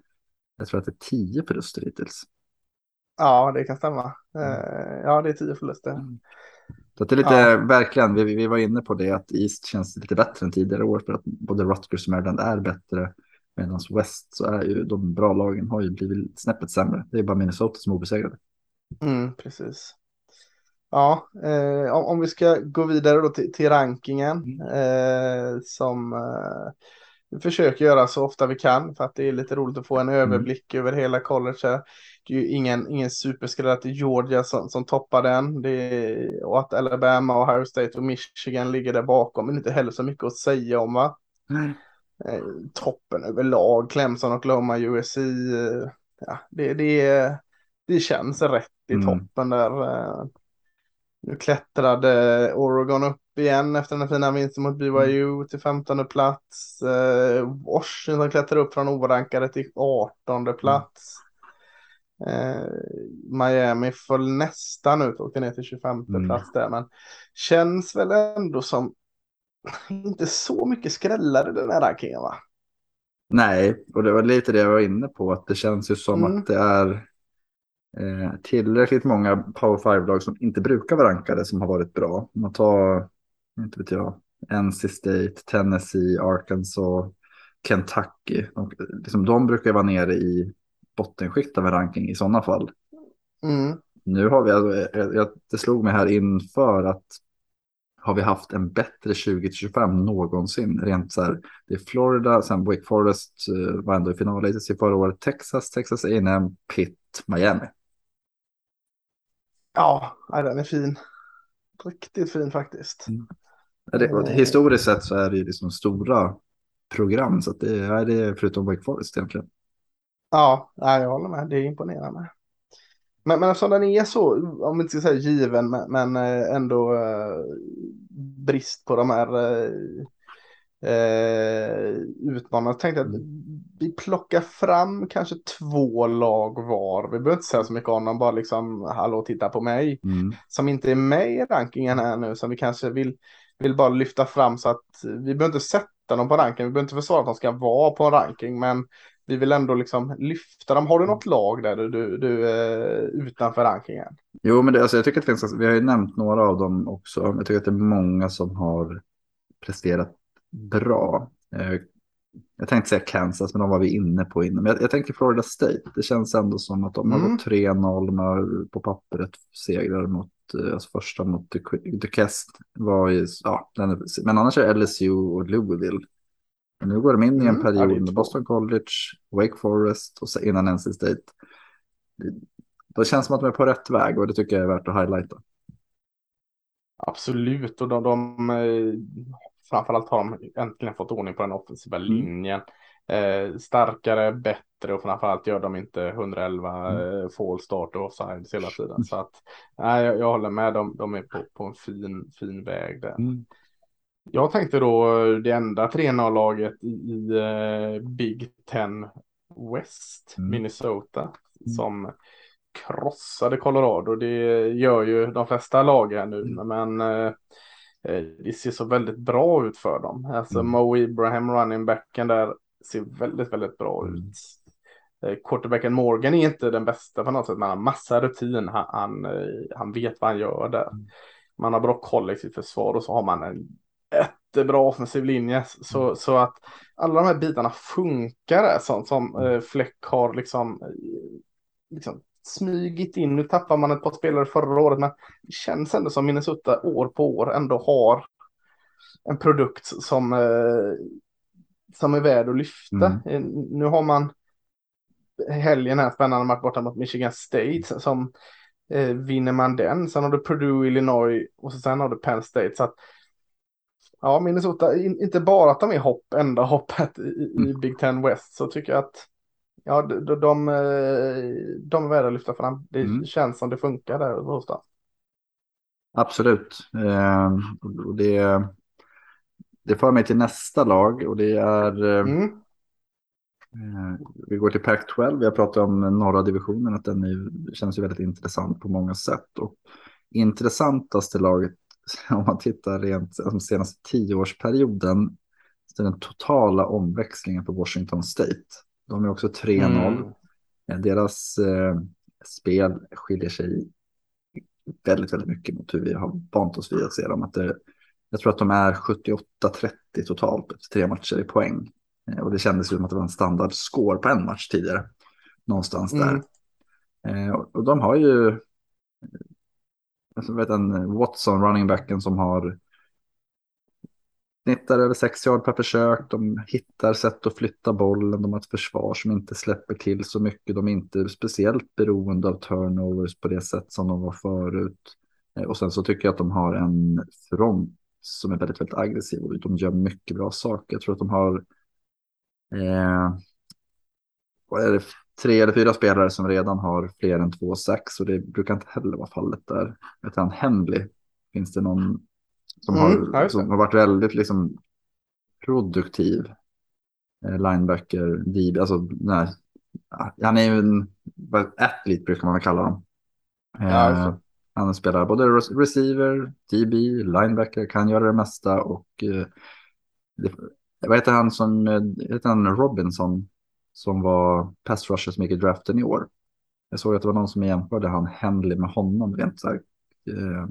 Speaker 2: jag tror att det är tio förluster hittills.
Speaker 1: Ja, det kan stämma. Mm. Ja, det är tio förluster. Mm.
Speaker 2: Så det är lite, ja. verkligen, vi, vi var inne på det, att East känns lite bättre än tidigare år för att både Rutgers och Maryland är bättre. Medan West så är ju de bra lagen har ju blivit snäppet sämre. Det är bara Minnesota som är obesegrade.
Speaker 1: Mm, precis. Ja, eh, om, om, vi ska gå vidare då till, till rankingen mm. eh, som eh, vi försöker göra så ofta vi kan för att det är lite roligt att få en mm. överblick över hela college. Här. Det är ju ingen, ingen superskräll att det är Georgia som, som toppar den. Det är, och att Alabama, Ohio State och Michigan ligger där bakom. Men inte heller så mycket att säga om va? Mm eh, toppen överlag. Clemson och Loma USC. Eh, ja, det, det, det känns rätt i mm. toppen där. Nu klättrade Oregon upp igen efter den fina vinsten mot BYU mm. till 15 plats. Eh, Washington klättrade upp från orankade till 18 plats. Eh, Miami föll nästan ut och åkte ner till 25 mm. plats där. Men känns väl ändå som inte så mycket skrällar i den här rankingen va?
Speaker 2: Nej, och det var lite det jag var inne på, att det känns ju som mm. att det är eh, tillräckligt många Power 5-lag som inte brukar vara rankade som har varit bra. Man tar, inte vet jag, NC State, Tennessee, Arkansas, Kentucky. De, liksom, de brukar vara nere i bottenskikt av en ranking i sådana fall. Mm. Nu har vi, alltså, jag, jag, det slog mig här inför att har vi haft en bättre 20-25 någonsin. Rent så här, det är Florida, sen Wake Forest var ändå i final i förra året, Texas, Texas A&M, Pitt, Miami.
Speaker 1: Ja, den är fin. Riktigt fin faktiskt. Mm.
Speaker 2: Det, historiskt sett så är det liksom stora program, så det är det förutom Wake Forest egentligen.
Speaker 1: Ja, jag håller med. Det är imponerande. Men, men eftersom den är så, om vi inte ska säga given, men, men eh, ändå eh, brist på de här eh, eh utmanarna. Jag tänkte att vi plockar fram kanske två lag var. Vi behöver inte säga så mycket om dem, bara liksom hallå titta på mig. Mm. Som inte är med i rankingen här nu, som vi kanske vill, vill bara lyfta fram så att vi behöver inte sätta dem på ranking. Vi behöver inte försvara att de ska vara på en ranking, men vi vill ändå liksom lyfta dem. Har du något lag där du, du, du är utanför rankingen?
Speaker 2: Jo, men det, alltså, jag tycker att det finns, vi har ju nämnt några av dem också. Jag tycker att det är många som har presterat bra. Jag tänkte säga Kansas, men de var vi inne på innan. Men jag, jag tänker Florida State. Det känns ändå som att de mm. har gått 3-0 med på pappret segrar mot, eh, alltså första mot Duquest var ju, ja, men annars är LSU och Louisville men nu går de in i en mm, period med Boston College, Wake Forest och innan NC State. Det känns som att de är på rätt väg och det tycker jag är värt att highlighta.
Speaker 1: Absolut, och de, de eh, framförallt har de äntligen fått ordning på den offensiva mm. linjen. Eh, starkare, bättre och framförallt gör de inte 111 mm. eh, fall start och offsides hela tiden. Så att nej, jag, jag håller med, de, de är på, på en fin, fin väg där. Mm. Jag tänkte då det enda 3-0-laget i, i uh, Big Ten West, mm. Minnesota, mm. som krossade Colorado. Det gör ju de flesta lagen nu, mm. men uh, det ser så väldigt bra ut för dem. Alltså mm. Mo Ibrahim, running backen där, ser väldigt, väldigt bra mm. ut. Quarterbacken Morgan är inte den bästa på något sätt, men han har massa rutin. Han, han, han vet vad han gör där. Mm. Man har bra kollektivt försvar och så har man en jättebra offensiv linje. Så, mm. så att alla de här bitarna funkar. Sånt som eh, Fläck har liksom, eh, liksom smygit in. Nu tappar man ett par spelare förra året, men det känns ändå som Minnesota år på år ändå har en produkt som eh, som är värd att lyfta. Mm. Nu har man helgen här spännande match borta mot Michigan State som eh, vinner man den. Sen har du Purdue, Illinois och så sen har du Penn State. Så att, ja, Minnesota, in, inte bara att de är hopp, enda hoppet i, i mm. Big Ten West så tycker jag att ja, de, de, de, eh, de är värda att lyfta fram. Det mm. känns som det funkar där hos dem.
Speaker 2: Absolut. Eh, det, det för mig till nästa lag och det är eh, mm. Eh, vi går till Pac-12. Vi har pratat om norra divisionen, att den är, känns ju väldigt intressant på många sätt. Och intressantaste laget, om man tittar rent den senaste tioårsperioden, så den totala omväxlingen på Washington State. De är också 3-0. Mm. Eh, deras eh, spel skiljer sig väldigt, väldigt mycket mot hur vi har vant oss vid att se dem. Att det, jag tror att de är 78-30 totalt efter tre matcher i poäng. Eh, och det kändes som att det var en standardscore på en match tidigare. Någonstans där. Mm. Eh, och de har ju jag vet en Watson, running backen som har snittar över 6 yard per försök. De hittar sätt att flytta bollen. De har ett försvar som inte släpper till så mycket. De är inte speciellt beroende av turnovers på det sätt som de var förut. Eh, och sen så tycker jag att de har en front som är väldigt, väldigt aggressiv och de gör mycket bra saker. Jag tror att de har Eh, vad är det, tre eller fyra spelare som redan har fler än två sex och det brukar inte heller vara fallet där. Utan Henley finns det någon som, mm, har, som har varit väldigt liksom produktiv. Eh, linebacker, DB, alltså nej, han är ju en atlet brukar man kalla dem. Eh, han spelar både receiver, DB, linebacker, kan göra det mesta och eh, det, vad heter han som, heter han Robinson som var pass rusher som gick i draften i år. Jag såg att det var någon som jämförde han Henley med honom rent så här, eh,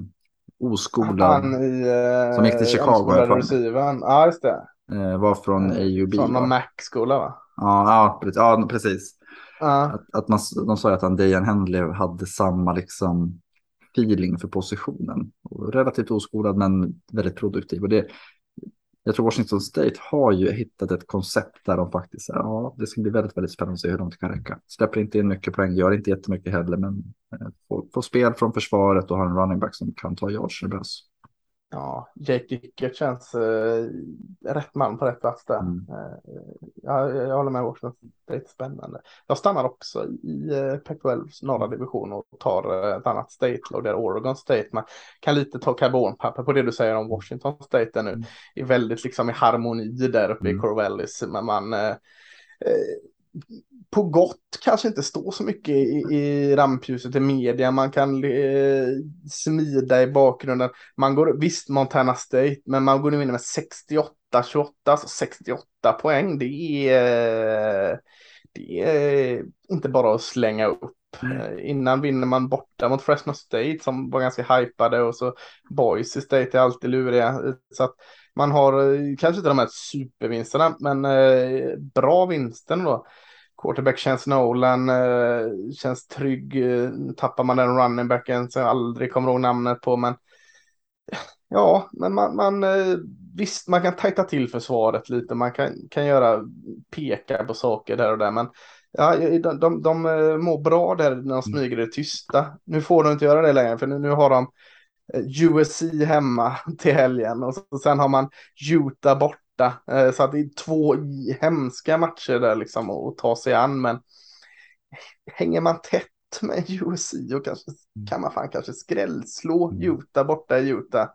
Speaker 2: oskolad. Han i, eh, som gick till Chicago.
Speaker 1: Ja, just det.
Speaker 2: Eh, var från AUB.
Speaker 1: Från någon Mac-skola va?
Speaker 2: Ja, ja, ja precis. Ja. Att, att man, de sa att han Dejan Henley hade samma liksom feeling för positionen. Och relativt oskolad men väldigt produktiv. Och det, jag tror Washington State har ju hittat ett koncept där de faktiskt säger ja, det ska bli väldigt, väldigt spännande att se hur långt det kan räcka. Släpper inte in mycket poäng, gör inte jättemycket heller, men eh, får, får spel från försvaret och har en running back som kan ta yards när det behövs.
Speaker 1: Ja, Jake Dickert känns eh, rätt man på rätt plats där. Mm. Eh, jag, jag håller med också. Det är spännande. Jag stannar också i eh, Pac-12 norra division och tar eh, ett annat state lag där Oregon State. Man kan lite ta karbonpapper på det du säger om Washington State där nu. Mm. Är väldigt liksom i harmoni där uppe mm. i Corvallis. Men man eh, eh på gott kanske inte står så mycket i, i rampljuset i media. Man kan eh, smida i bakgrunden. Man går, visst, Montana State, men man går nu in med 68-28, alltså 68 poäng. Det är, det är inte bara att slänga upp. Mm. Innan vinner man borta mot Fresno State som var ganska hypade och så Boise State är alltid luriga. Så att man har eh, kanske inte de här supervinsterna, men eh, bra vinsten då quarterback känns Nolan, eh, känns trygg. Eh, tappar man den running backen så jag aldrig kommer ihåg namnet på. Men ja, men man, man eh, visst, man kan tajta till försvaret lite. Man kan, kan göra peka på saker där och där. Men ja, de, de, de mår bra där när de smyger det tysta. Nu får de inte göra det längre, för nu, nu har de USC hemma till helgen och så, sen har man Utah bort borta. Eh, så att det är två hemska matcher där liksom att ta sig an. Men hänger man tätt med USC och kanske mm. kan man fan kanske skrällslå mm. Utah borta i Utah.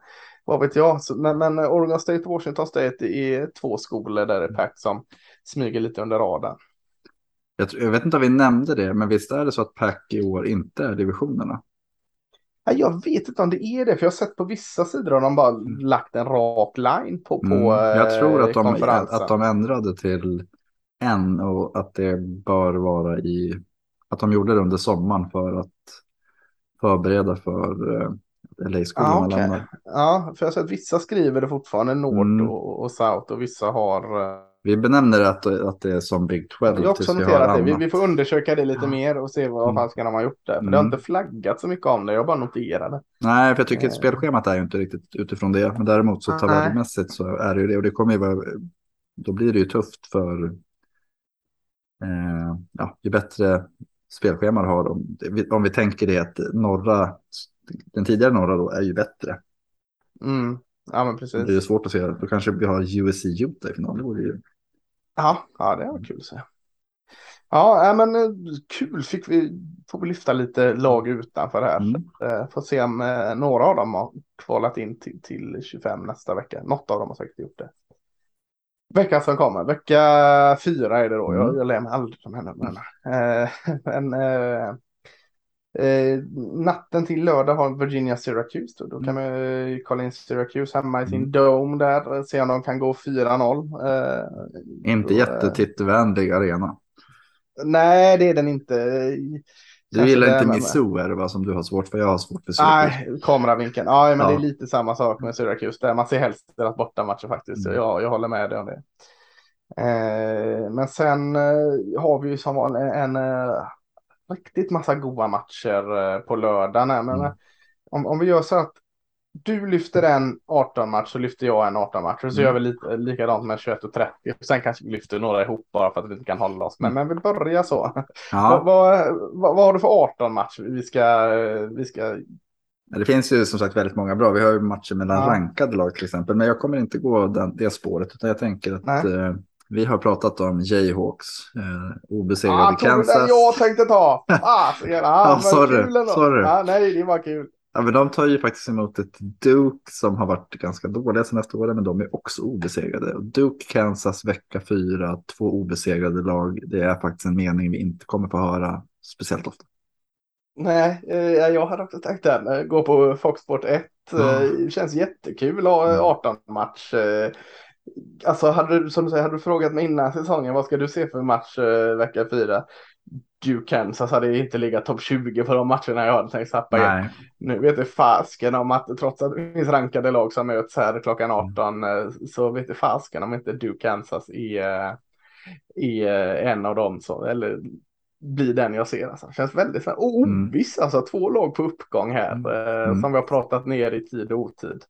Speaker 1: Vad vet jag. Så, men, men Oregon State och Washington State är två skolor där det är mm. pack som smyger lite under radarn.
Speaker 2: Jag, jag, vet inte om vi nämnde det, men visst är det så att pack i år inte är divisionerna?
Speaker 1: Jag vet inte om det är det, för jag har sett på vissa sidor har de bara mm. lagt en rak line på, på mm,
Speaker 2: Jag tror att de, att de ändrade till en och att det bör vara i, att de gjorde det under sommaren för att förbereda för eh, LA-skolorna
Speaker 1: ah, okay. Ja, för jag har sett vissa skriver det fortfarande Nord mm. och, och South och vissa har eh,
Speaker 2: vi benämner att, att det är som Big 12.
Speaker 1: Jag har också noterat det. Vi, vi, får undersöka det lite ja. mer och se vad mm. fan de ha gjort där. För mm. det har mm. inte flaggat så mycket om det. Jag bara noterade.
Speaker 2: Nej, för jag tycker att eh. spelschemat är ju inte riktigt utifrån det. Men däremot så tabellmässigt så är det ju det. Och det kommer ju vara då blir det ju tufft för eh, ja, ju bättre spelschema du har. Om, om vi tänker det att norra, den tidigare norra då är ju bättre.
Speaker 1: Mm. Ja, men precis.
Speaker 2: Det är svårt att se. Då kanske vi har USC Utah i final. Det vore ju...
Speaker 1: Ja, ja, det var kul att se. Ja, men eh, kul fick vi, får vi lyfta lite lag utanför här. Mm. Eh, får se om eh, några av dem har kvalat in till, till 25 nästa vecka. Något av dem har säkert gjort det. Veckan som kommer, vecka fyra är det då. Mm. Jag, jag lär mig aldrig de här numren. men Eh, natten till lördag har Virginia Syracuse. Då, då kan man eh, kolla in Syracuse hemma i sin mm. dome där. Se om de kan gå 4-0.
Speaker 2: Eh, inte jättetittvänlig arena.
Speaker 1: Nej, det är den inte.
Speaker 2: Du gillar inte Missou är det vad som du har svårt för? Jag har svårt för
Speaker 1: Syracuse. Nej, kameravinkeln. Ja, men ja. det är lite samma sak med Syracuse. Där man ser helst deras bortamatcher faktiskt. Mm. Ja, jag håller med dig om det. Eh, men sen eh, har vi ju som en, en eh, riktigt massa goda matcher eh, på lördag. Men mm. om, om vi gör så att du lyfter en 18-match så lyfter jag en 18-match. Och så mm. gör vi lite, likadant med 21 och 30. Sen kanske vi lyfter några ihop bara för att vi inte kan hålla oss. Men, mm. men vi börjar så. Ja. vad, vad, vad, vad, har du för 18-match vi ska, vi ska...
Speaker 2: Det finns ju som sagt väldigt många bra. Vi har ju matcher mellan ja. rankade lag till exempel. Men jag kommer inte gå den, det spåret. Utan jag tänker att eh, vi har pratat om Jayhawks, eh, obesegrade ah, Kansas. Den
Speaker 1: jag tänkte ta. Ah, så. Ah,
Speaker 2: sorry. sorry.
Speaker 1: Ah, nej, det var kul.
Speaker 2: Ja, men de tar ju faktiskt emot ett Duke som har varit ganska dåliga senaste åren, men de är också obesegrade. Duke, Kansas, vecka fyra, två obesegrade lag. Det är faktiskt en mening vi inte kommer få höra speciellt ofta.
Speaker 1: Nej, eh, jag hade också tänkt den. Eh, gå på Fox Sport 1. Mm. Känns jättekul. 18 match. Alltså hade du, som du säger, hade du frågat mig innan säsongen, vad ska du se för match uh, vecka fyra? Du Kansas hade inte legat topp 20 på de matcherna jag hade tänkt sappa Nu vet du fasken om att trots att det finns rankade lag som möts här klockan 18 mm. uh, så vet du fasken om inte du Kansas i, uh, i en av dem så, eller blir den jag ser. Alltså. Känns väldigt här, oviss, mm. alltså två lag på uppgång här mm. som vi har pratat ner i tid och otid.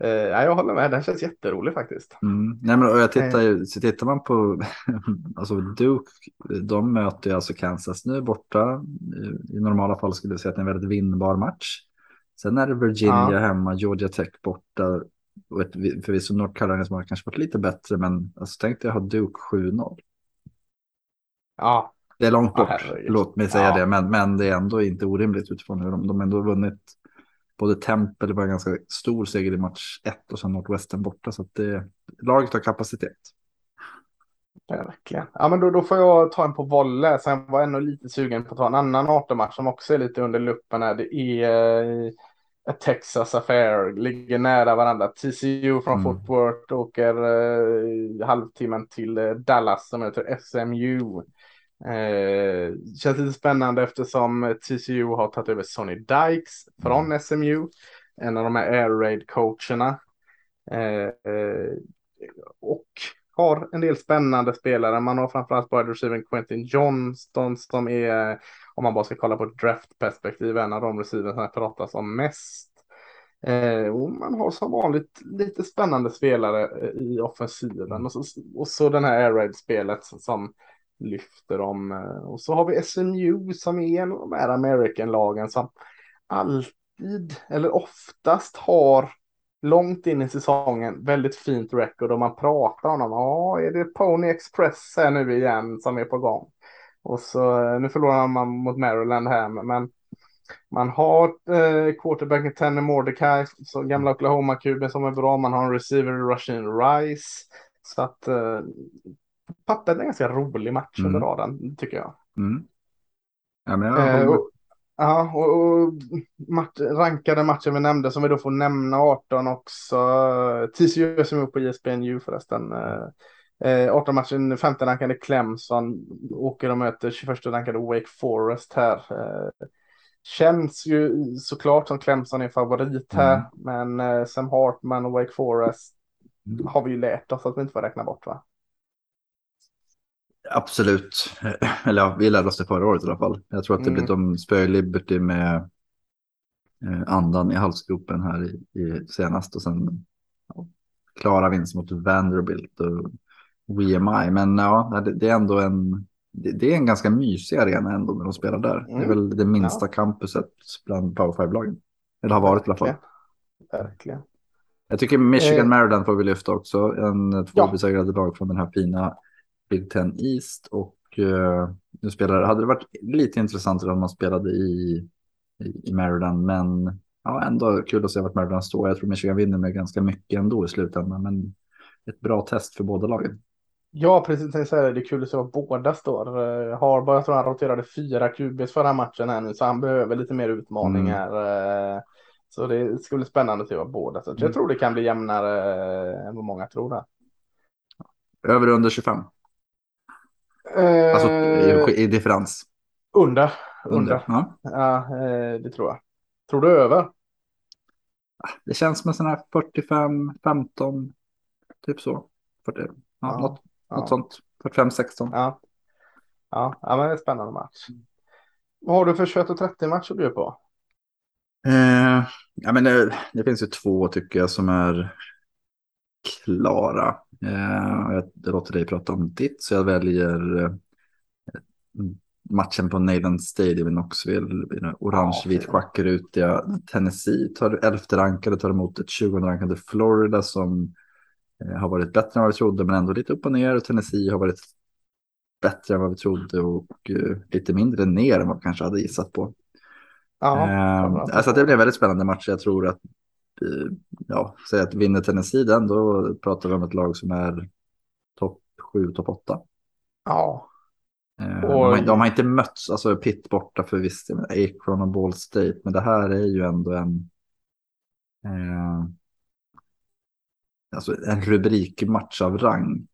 Speaker 1: Eh, jag håller med, den känns jätterolig faktiskt.
Speaker 2: Mm. Nej, men, och jag tittar ju, så tittar man på alltså Duke, de möter ju alltså Kansas nu borta. I normala fall skulle jag säga att det är en väldigt vinnbar match. Sen är det Virginia ja. hemma, Georgia Tech borta. Och ett, förvisso North Carolina som har kanske varit lite bättre, men alltså, tänkte jag ha Duke 7-0.
Speaker 1: Ja.
Speaker 2: Det är långt bort, ja, låt mig säga ja. det, men, men det är ändå inte orimligt utifrån hur de, de ändå vunnit både Temple var en ganska stor seger i match 1 och sen Northwestern borta. Så att det, laget har kapacitet.
Speaker 1: Verkligen. Ja, men då, då får jag ta en på volley. Sen var jag ändå lite sugen på att ta en annan 18-match som också är lite under luppen. Här. Det är eh, Texas Affair, ligger nära varandra. TCU från mm. Fort Worth åker eh, halvtimmen till eh, Dallas som heter SMU. Eh, känns lite spännande eftersom TCU har tagit över Sonny Dykes från mm. SMU. En av de här air raid coacherna. Eh, eh, och har en del spännande spelare. Man har framförallt bara receiven Quentin Johnston som är, om man bara ska kolla på draftperspektiv, en av de receiver som pratas om mest. Eh, och man har som vanligt lite spännande spelare eh, i offensiven och så, och så den här air raid-spelet som lyfter dem. Eh, och så har vi SMU som är en av de här American-lagen som alltid eller oftast har långt in i säsongen väldigt fint record och man pratar om dem. Ja, är det Pony Express här nu igen som är på gång? Och så eh, nu förlorar man mot Maryland här, men man har eh, quarterbacken Tanner Mordecai, så gamla Oklahoma-kuben som är bra. Man har en receiver Russian Rice. Så att eh, pappret är en ganska rolig match mm. under raden, tycker jag. Mm.
Speaker 2: Ja, men jag eh, och,
Speaker 1: ja, och, och match, rankade matchen vi nämnde som vi då får nämna 18 också. TCU som är på ISBNU förresten. Eh, 18 matchen, 15 rankade Clemson åker och möter 21 rankade Wake Forest här. Eh, känns ju såklart som Clemson är favorit här, mm. men eh, Sam Hartman och Wake Forest mm. har vi ju lärt oss att vi inte får räkna bort va?
Speaker 2: Absolut. Eller ja, vi lärde oss det förra året i alla fall. Jag tror att det mm. blir de spöar Liberty med eh, andan i halsgropen här i, i senast och sen ja, klara vinst mot Vanderbilt. Och WMI. Men ja, det, är ändå en, det, är en ganska mysig arena ändå när de spelar där. Mm. Det är mm. väl det minsta ja. campuset bland Power 5-lagen. Eller har varit i alla fall.
Speaker 1: Verkligen.
Speaker 2: Jag tycker Michigan eh. Maryland får vi lyfta också. En två ja. besegrade lag från den här fina Big Ten East. Och uh, nu spelar, hade det varit lite intressant om man spelade i, i, i Maryland. Men ja, ändå kul att se vart Maryland står. Jag tror Michigan vinner med ganska mycket ändå i slutändan. Men ett bra test för båda lagen.
Speaker 1: Ja, precis. Jag säga, det är kul att se var båda står. Uh, Harbaugh, jag tror han roterade fyra QBs förra matchen här nu, så han behöver lite mer utmaningar. Mm. Uh, så det skulle bli spännande att se vad båda. Så mm. jag tror det kan bli jämnare än vad många tror. Där.
Speaker 2: Över under 25? Alltså i, i, differens?
Speaker 1: Under. Under. under. Ja, ja det tror jag. Tror du över?
Speaker 2: Det känns som en sån här 45, 15, typ så. 40, ja, ja, något, ja. något sånt. 45, 16.
Speaker 1: Ja. Ja, ja men det är en spännande match. Vad har du för 21 och 30 match att bjuda på?
Speaker 2: Eh, ja, men det, det, finns ju två tycker jag som är klara. Eh, jag, låter dig prata om ditt så jag väljer eh, matchen på Nathan Stadium i Knoxville. Orange-vit schackrutiga. Tennessee tar elfte rankade, tar emot ett 20 rankade Florida som eh, har varit bättre än vad vi trodde, men ändå lite upp och ner. Och Tennessee har varit bättre än vad vi trodde och lite mindre ner än vad vi kanske hade gissat på. Ja, uh, alltså det blir en väldigt spännande match. Jag tror att, ja, säg att vinner Tennessee den, då pratar vi om ett lag som är topp 7, topp 8.
Speaker 1: Ja,
Speaker 2: Eh, de har, de har, inte mötts, alltså Pitt borta för visst, Akron och Ball State, men det här är ju ändå en, eh, alltså en rubrikmatch av rang.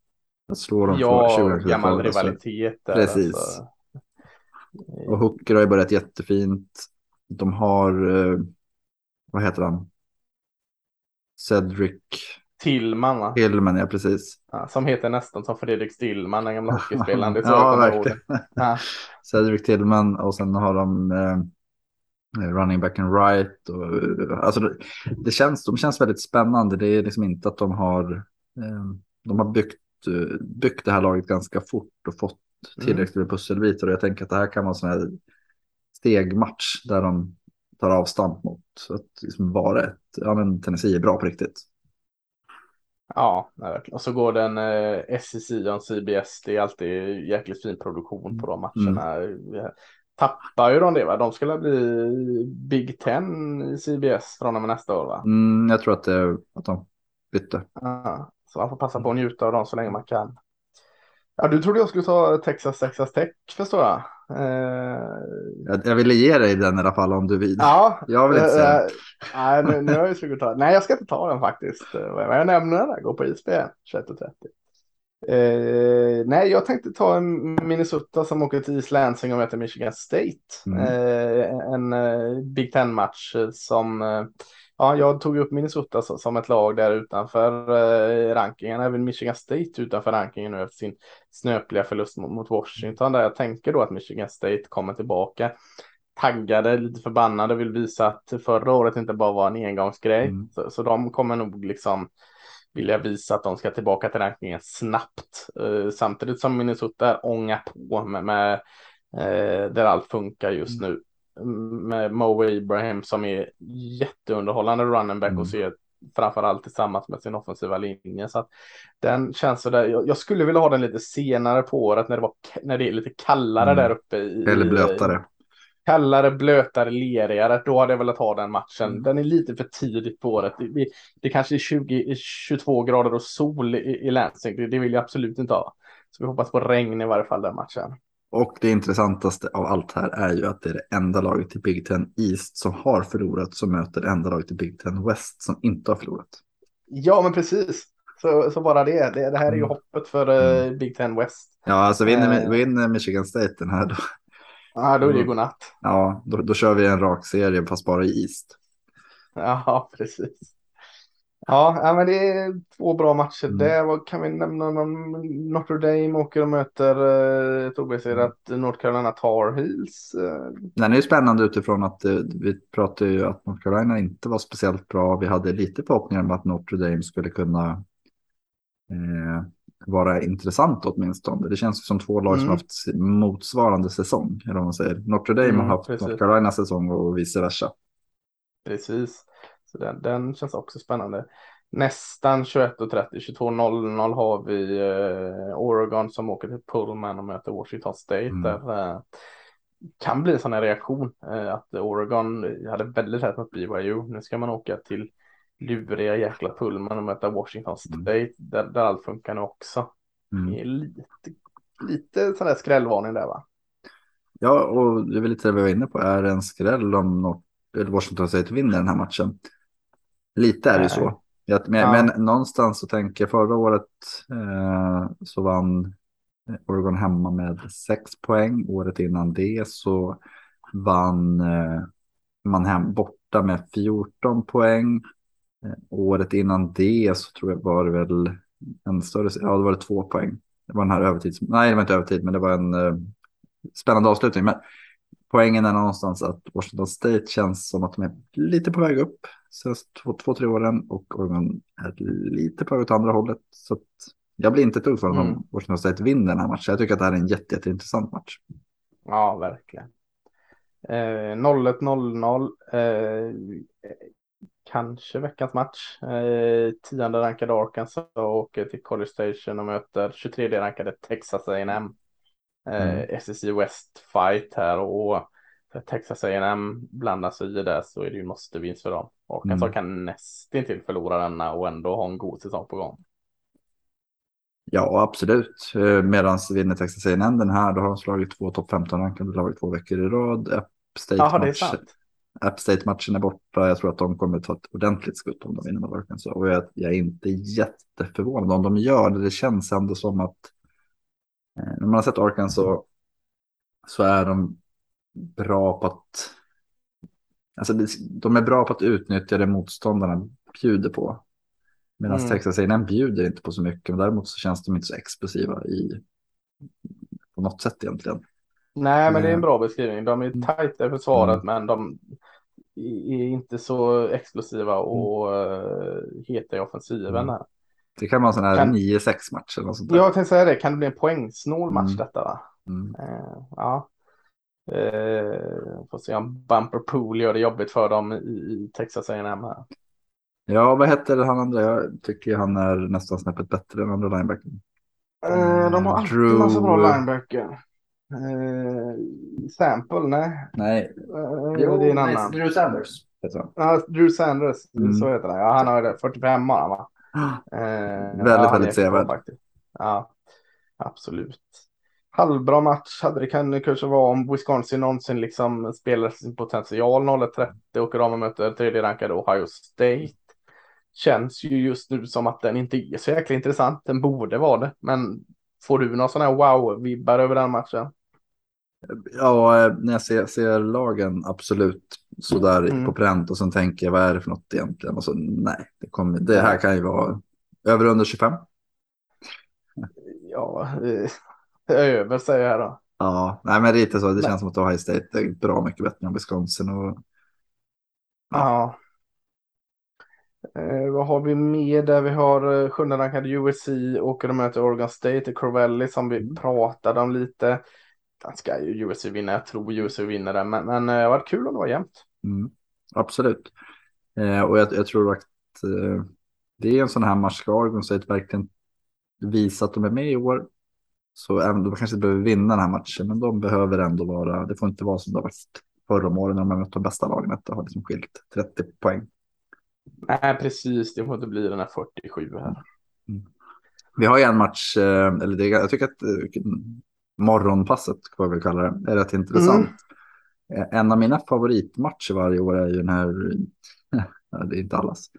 Speaker 2: Att slå dem
Speaker 1: ja, för 20 gammal alltså. rivalitet.
Speaker 2: Där, Precis. Alltså. Och Hooker har ju börjat jättefint. De har, eh, vad heter han? Cedric
Speaker 1: Tillman va?
Speaker 2: Tillman, ja precis.
Speaker 1: Ja, som heter nästan som Fredrik Stillman, den gamla hockeyspelaren.
Speaker 2: ja, verkligen. Ja. Cedric Tillman och sen har de eh, running back and right. Och, alltså det, det, känns, de känns väldigt spännande. Det är liksom inte att de har, eh, de har byggt, byggt det här laget ganska fort och fått mm. tillräckligt med pusselbitar. Och jag tänker att det här kan vara en sån här stegmatch där de tar avstamp mot att liksom vara ett, ja men Tennessee är bra på riktigt.
Speaker 1: Ja, och så går den eh, SEC och CBS. Det är alltid jäkligt fin produktion på de matcherna. Mm. Tappar ju de det va? De skulle bli Big Ten i CBS från och med nästa år va?
Speaker 2: Mm, jag tror att, det, att de bytte.
Speaker 1: Ja, så man får passa på att njuta av dem så länge man kan. Ja, du trodde jag skulle ta Texas Texas Tech förstår jag.
Speaker 2: Eh, jag, jag ville ge dig den i alla fall om du vill.
Speaker 1: Ja,
Speaker 2: jag vill inte säga äh,
Speaker 1: Nej, nu, nu har jag försökt ta Nej, jag ska inte ta den faktiskt. Men jag nämner den, gå på ISBN 21.30. Eh, nej, jag tänkte ta en Minnesota som åker till East Lansing och möter Michigan State. Mm. Eh, en eh, Big Ten-match som eh, ja, jag tog upp Minnesota som ett lag där utanför eh, rankingen. Även Michigan State utanför rankingen nu efter sin snöpliga förlust mot, mot Washington. Där jag tänker då att Michigan State kommer tillbaka taggade, lite förbannade, vill visa att förra året inte bara var en engångsgrej. Mm. Så, så de kommer nog liksom vilja visa att de ska tillbaka till rankingen snabbt. Uh, samtidigt som Minnesota ångar på med, med uh, där allt funkar just mm. nu med Mo Ibrahim som är jätteunderhållande running back mm. och ser framförallt tillsammans med sin offensiva linje. Så den känns så där. Jag, jag, skulle vilja ha den lite senare på året när det, var, när det är lite kallare mm. där uppe. I,
Speaker 2: Eller blötare.
Speaker 1: Kallare, blötare, lerigare. Då hade jag velat ha den matchen. Mm. Den är lite för tidigt på året. Det, det kanske är 20, 22 grader och sol i, i Lansing. Det, det vill jag absolut inte ha. Så vi hoppas på regn i varje fall den matchen.
Speaker 2: Och det intressantaste av allt här är ju att det är det enda laget i Big Ten East som har förlorat som möter det enda laget i Big Ten West som inte har förlorat.
Speaker 1: Ja, men precis. Så, så bara det. det. det här är ju mm. hoppet för uh, Big Ten West.
Speaker 2: Ja, alltså vinner, uh, vinner Michigan State den här då.
Speaker 1: Ja, då är det godnatt.
Speaker 2: Ja, då, då kör vi en rak serie fast bara i East.
Speaker 1: Ja, precis. Ja, men det är två bra matcher. Mm. Vad kan vi nämna någon Notre Dame åker och möter eh, ett obeserat North Carolina Tar Heels. Eh.
Speaker 2: Den är ju spännande utifrån att eh, vi pratade ju att North Carolina inte var speciellt bra. Vi hade lite förhoppningar om att Notre Dame skulle kunna eh, vara intressant åtminstone. Det känns som två lag mm. som haft motsvarande säsong. Eller vad man säger. Notre Dame mm, har haft precis. North Carolina säsong och vice versa.
Speaker 1: Precis, så den, den känns också spännande. Nästan 21.30, 22.00 har vi eh, Oregon som åker till Pullman och möter Washington State. Mm. Där eh, kan bli en sån här reaktion eh, att Oregon hade väldigt lätt mot BYU. Nu ska man åka till luriga jäkla Pullman och möta Washington mm. State mm. där, där allt funkar nu också. Mm. Det är lite, lite sån där skrällvarning där va?
Speaker 2: Ja, och det är väl lite det vi var inne på. Är det en skräll om Washington State vinner den här matchen? Lite är det ju så. Men, ja. men, någonstans så tänker jag förra året eh, så vann Oregon hemma med sex poäng. Året innan det så vann eh, man hem borta med 14 poäng. Eh, året innan det så tror jag var det väl en större, ja det var det två poäng. Det var den här övertids, nej det var inte övertid men det var en eh, spännande avslutning. Men poängen är någonstans att Washington State känns som att de är lite på väg upp senaste två, två, tre åren och Oregon är lite på väg åt andra hållet. Så jag blir inte ett för mm. om Washington State vinner den här matchen. Jag tycker att det här är en jätte, jätteintressant match.
Speaker 1: Ja, verkligen. Eh, 0-1-0-0. Eh, kanske veckans match. Eh, tionde rankade Arkansas åker till College Station och möter 23 rankade Texas A&M. Eh, mm. SEC West fight här och Texas A&M blandar sig i det så är det ju måste vinst för dem. Arkansas mm. kan nästan till förlora denna och ändå ha en god säsong på gång.
Speaker 2: Ja, absolut. Eh, Medan vinner Texas A&M den här, då har de slagit två topp 15-rankade lag två veckor i rad. App State-matchen App State är borta. Jag tror att de kommer ta ett ordentligt skutt om de vinner med Arkansas. Och jag, jag är inte jätteförvånad om de gör det. Det känns ändå som att eh, när man har sett Arkansas så är de bra på att Alltså, de är bra på att utnyttja det motståndarna bjuder på. Medan mm. Texas bjuder inte på så mycket. Men däremot så känns de inte så explosiva i, på något sätt egentligen.
Speaker 1: Nej, men det är en eh. bra beskrivning. De är mm. tajta i försvaret, mm. men de är inte så explosiva och mm. heta i offensiven. Mm. Här.
Speaker 2: Det kan vara en sån här kan... 9-6 match eller något sånt
Speaker 1: där. Jag tänkte säga det, kan det bli en poängsnål match mm. detta? Va? Uh, ja. Uh, får se om Bumper Pool gör det jobbigt för dem i, i Texas A&M här.
Speaker 2: Ja, vad heter han andra? Jag tycker han är nästan snäppet bättre än andra linebacken.
Speaker 1: Uh, de har alltid Drew... massa bra linebacker. Uh, sample, nej.
Speaker 2: Nej.
Speaker 1: Uh, jo, det är en annan.
Speaker 2: Drew Sanders.
Speaker 1: Ja, Drew Sanders, mm. så heter han. Ja, han har 45 bara va?
Speaker 2: Uh, väldigt, ja, väldigt sevärd.
Speaker 1: Ja, absolut. Halvbra match hade det kan kanske vara om Wisconsin någonsin liksom spelar sin potential 0-30 och de möter tredje rankade Ohio State känns ju just nu som att den inte är så jäkla intressant. Den borde vara det, men får du några sådana här wow-vibbar över den matchen?
Speaker 2: Ja, eh, när jag ser, ser lagen absolut sådär mm. på pränt och sen tänker jag vad är det för något egentligen? Och så nej, det, kommer, det här kan ju vara över under 25.
Speaker 1: Ja, över säger jag då.
Speaker 2: Ja, nej men lite så. Det nej. känns som att Ohio State är bra mycket bättre än Wisconsin. Och...
Speaker 1: Ja. ja. Eh, vad har vi mer där? Vi har eh, sjunde rankade USC åker de möter Oregon State i Corvelli som vi mm. pratade om lite. Den ska ju USC vinna. Jag tror USC vinner den, men, men eh, det varit kul om det var jämnt.
Speaker 2: Mm, absolut. Eh, och jag, jag, tror att eh, det är en sån här match. Ska Oregon State verkligen visa att de är med i år så även de kanske inte behöver vinna den här matchen, men de behöver ändå vara. Det får inte vara som det har varit förra om åren när de har mött de bästa lagen. Att det har liksom skilt 30 poäng.
Speaker 1: Nej, precis. Det får inte bli den här 47 här. Mm.
Speaker 2: Vi har ju en match, eh, eller det, jag tycker att eh, morgonpasset, vad vi kallar det, är rätt intressant. Mm. Eh, en av mina favoritmatcher varje år är ju den här, det är inte allas,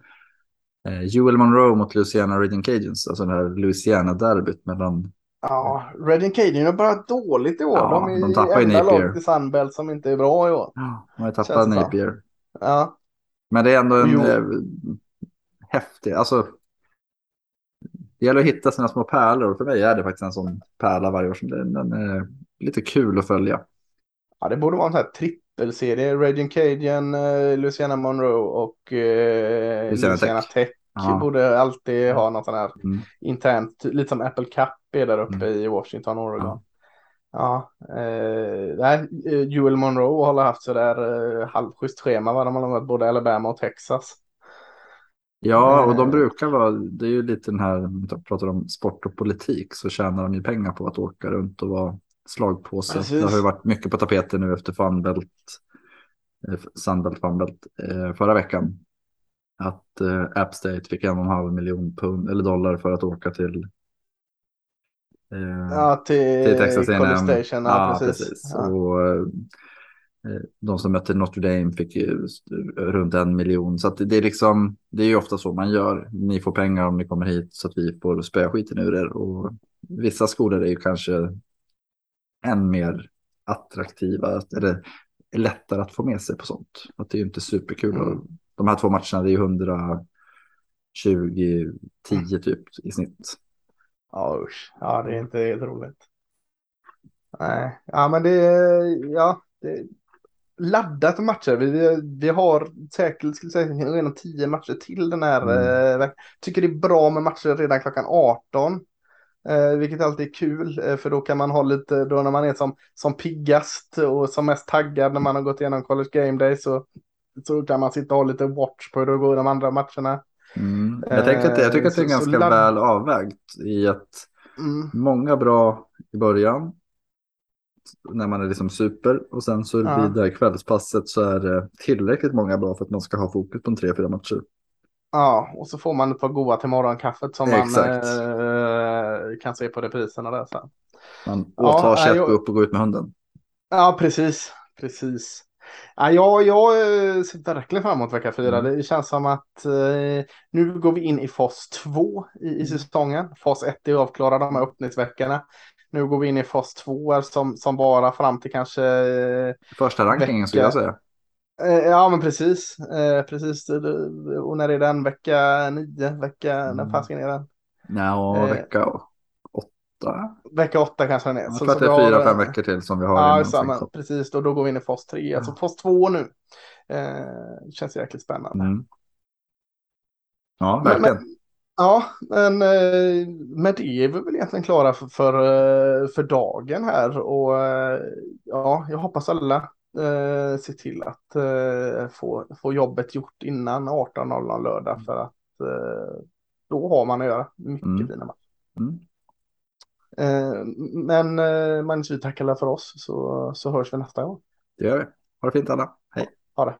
Speaker 2: Joel Monroe mot Louisiana Reading Cajuns, alltså den här Louisiana-derbyt mellan
Speaker 1: Ja, Reading Cajun har börjat dåligt i år. Ja, de är de tappar enda laget i Sunbelt som inte är bra i år.
Speaker 2: Ja, de har tappat Napier.
Speaker 1: Ja.
Speaker 2: Men det är ändå en eh, häftig, alltså. Det gäller att hitta sina små pärlor och för mig är det faktiskt en sån pärla varje år. Som den, den är lite kul att följa.
Speaker 1: Ja, det borde vara en sån här trippelserie. Raging Cajun, uh, Luciana Monroe och uh, Luciana, Luciana Tech. Tech. ja. borde alltid ha något sån här mm. internt, lite som Apple Cup är där uppe mm. i Washington, Oregon. Ja. Ja, eh, nej, Joel Monroe har haft sådär eh, halvschysst schema. Va? De har varit både Alabama och Texas.
Speaker 2: Ja, och de eh. brukar vara, det är ju lite den här, om vi pratar om sport och politik, så tjänar de ju pengar på att åka runt och vara slagpåse. Precis. Det har ju varit mycket på tapeten nu efter Funbelt, eh, Sunbelt Funbelt eh, förra veckan. Att App State fick en och en halv miljon pund, eller dollar för att åka till
Speaker 1: ja, till, till Texas College Station. Ja, ja precis. precis.
Speaker 2: Ja. Och, de som mötte Notre Dame fick ju runt en miljon. Så det är liksom, det är ju ofta så man gör. Ni får pengar om ni kommer hit så att vi får spöa skiten ur er. Och vissa skolor är ju kanske än mer attraktiva. Eller lättare att få med sig på sånt. Att det är ju inte superkul. Mm. De här två matcherna det är ju 120, 10 typ i snitt.
Speaker 1: Ja usch, ja det är inte helt roligt. Nej, ja men det är, ja, det laddat matcher. Vi, vi har säkert, skulle säga, redan tio matcher till den här. Mm. Eh, tycker det är bra med matcher redan klockan 18. Eh, vilket alltid är kul, eh, för då kan man ha lite, då när man är som, som piggast och som mest taggad när man har gått igenom College Game Day så, så kan man sitta och ha lite watch på hur det går de andra matcherna.
Speaker 2: Mm. Jag, tänker att, jag tycker att det är eh, ganska väl avvägt i att mm. många bra i början när man är liksom super och sen så ja. vid det här kvällspasset så är det tillräckligt många bra för att man ska ha fokus på en tre, fyra matcher.
Speaker 1: Ja, och så får man ett par goda till morgonkaffet som Exakt. man eh, kan se på repriserna där sen.
Speaker 2: Man åtar ja, sig att gå upp och gå ut med hunden.
Speaker 1: Ja, precis. Precis. Ja, jag, jag eh, ser verkligen fram emot vecka fyra. Mm. Det känns som att eh, nu går vi in i fas två i, i mm. säsongen. Fas ett är avklarad, de här öppningsveckorna. Nu går vi in i fas två som, som bara fram till kanske... Eh,
Speaker 2: Första rankingen vecka... skulle jag säga.
Speaker 1: Eh, ja, men precis. Eh, precis. Och när är den? Vecka nio? Vecka... Mm. När fasiken är den?
Speaker 2: Ja, eh, vecka åtta.
Speaker 1: Vecka åtta kanske den är. Jag
Speaker 2: tror att det är fyra, fem veckor till som vi har.
Speaker 1: Ja, samma, precis. Då, då går vi in i fas tre. Ja. Alltså fas två nu. Eh, känns jäkligt spännande. Mm.
Speaker 2: Ja, verkligen.
Speaker 1: Men, Ja, men eh, med det är vi väl egentligen klara för, för, eh, för dagen här och eh, ja, jag hoppas alla eh, ser till att eh, få, få jobbet gjort innan 18.00 lördag för att eh, då har man att göra mycket mm. fina matcher. Mm. Eh, men eh, Magnus, vi tackar för oss så, så hörs vi nästa gång.
Speaker 2: Det gör vi. Ha det fint alla. Hej.
Speaker 1: Ha det.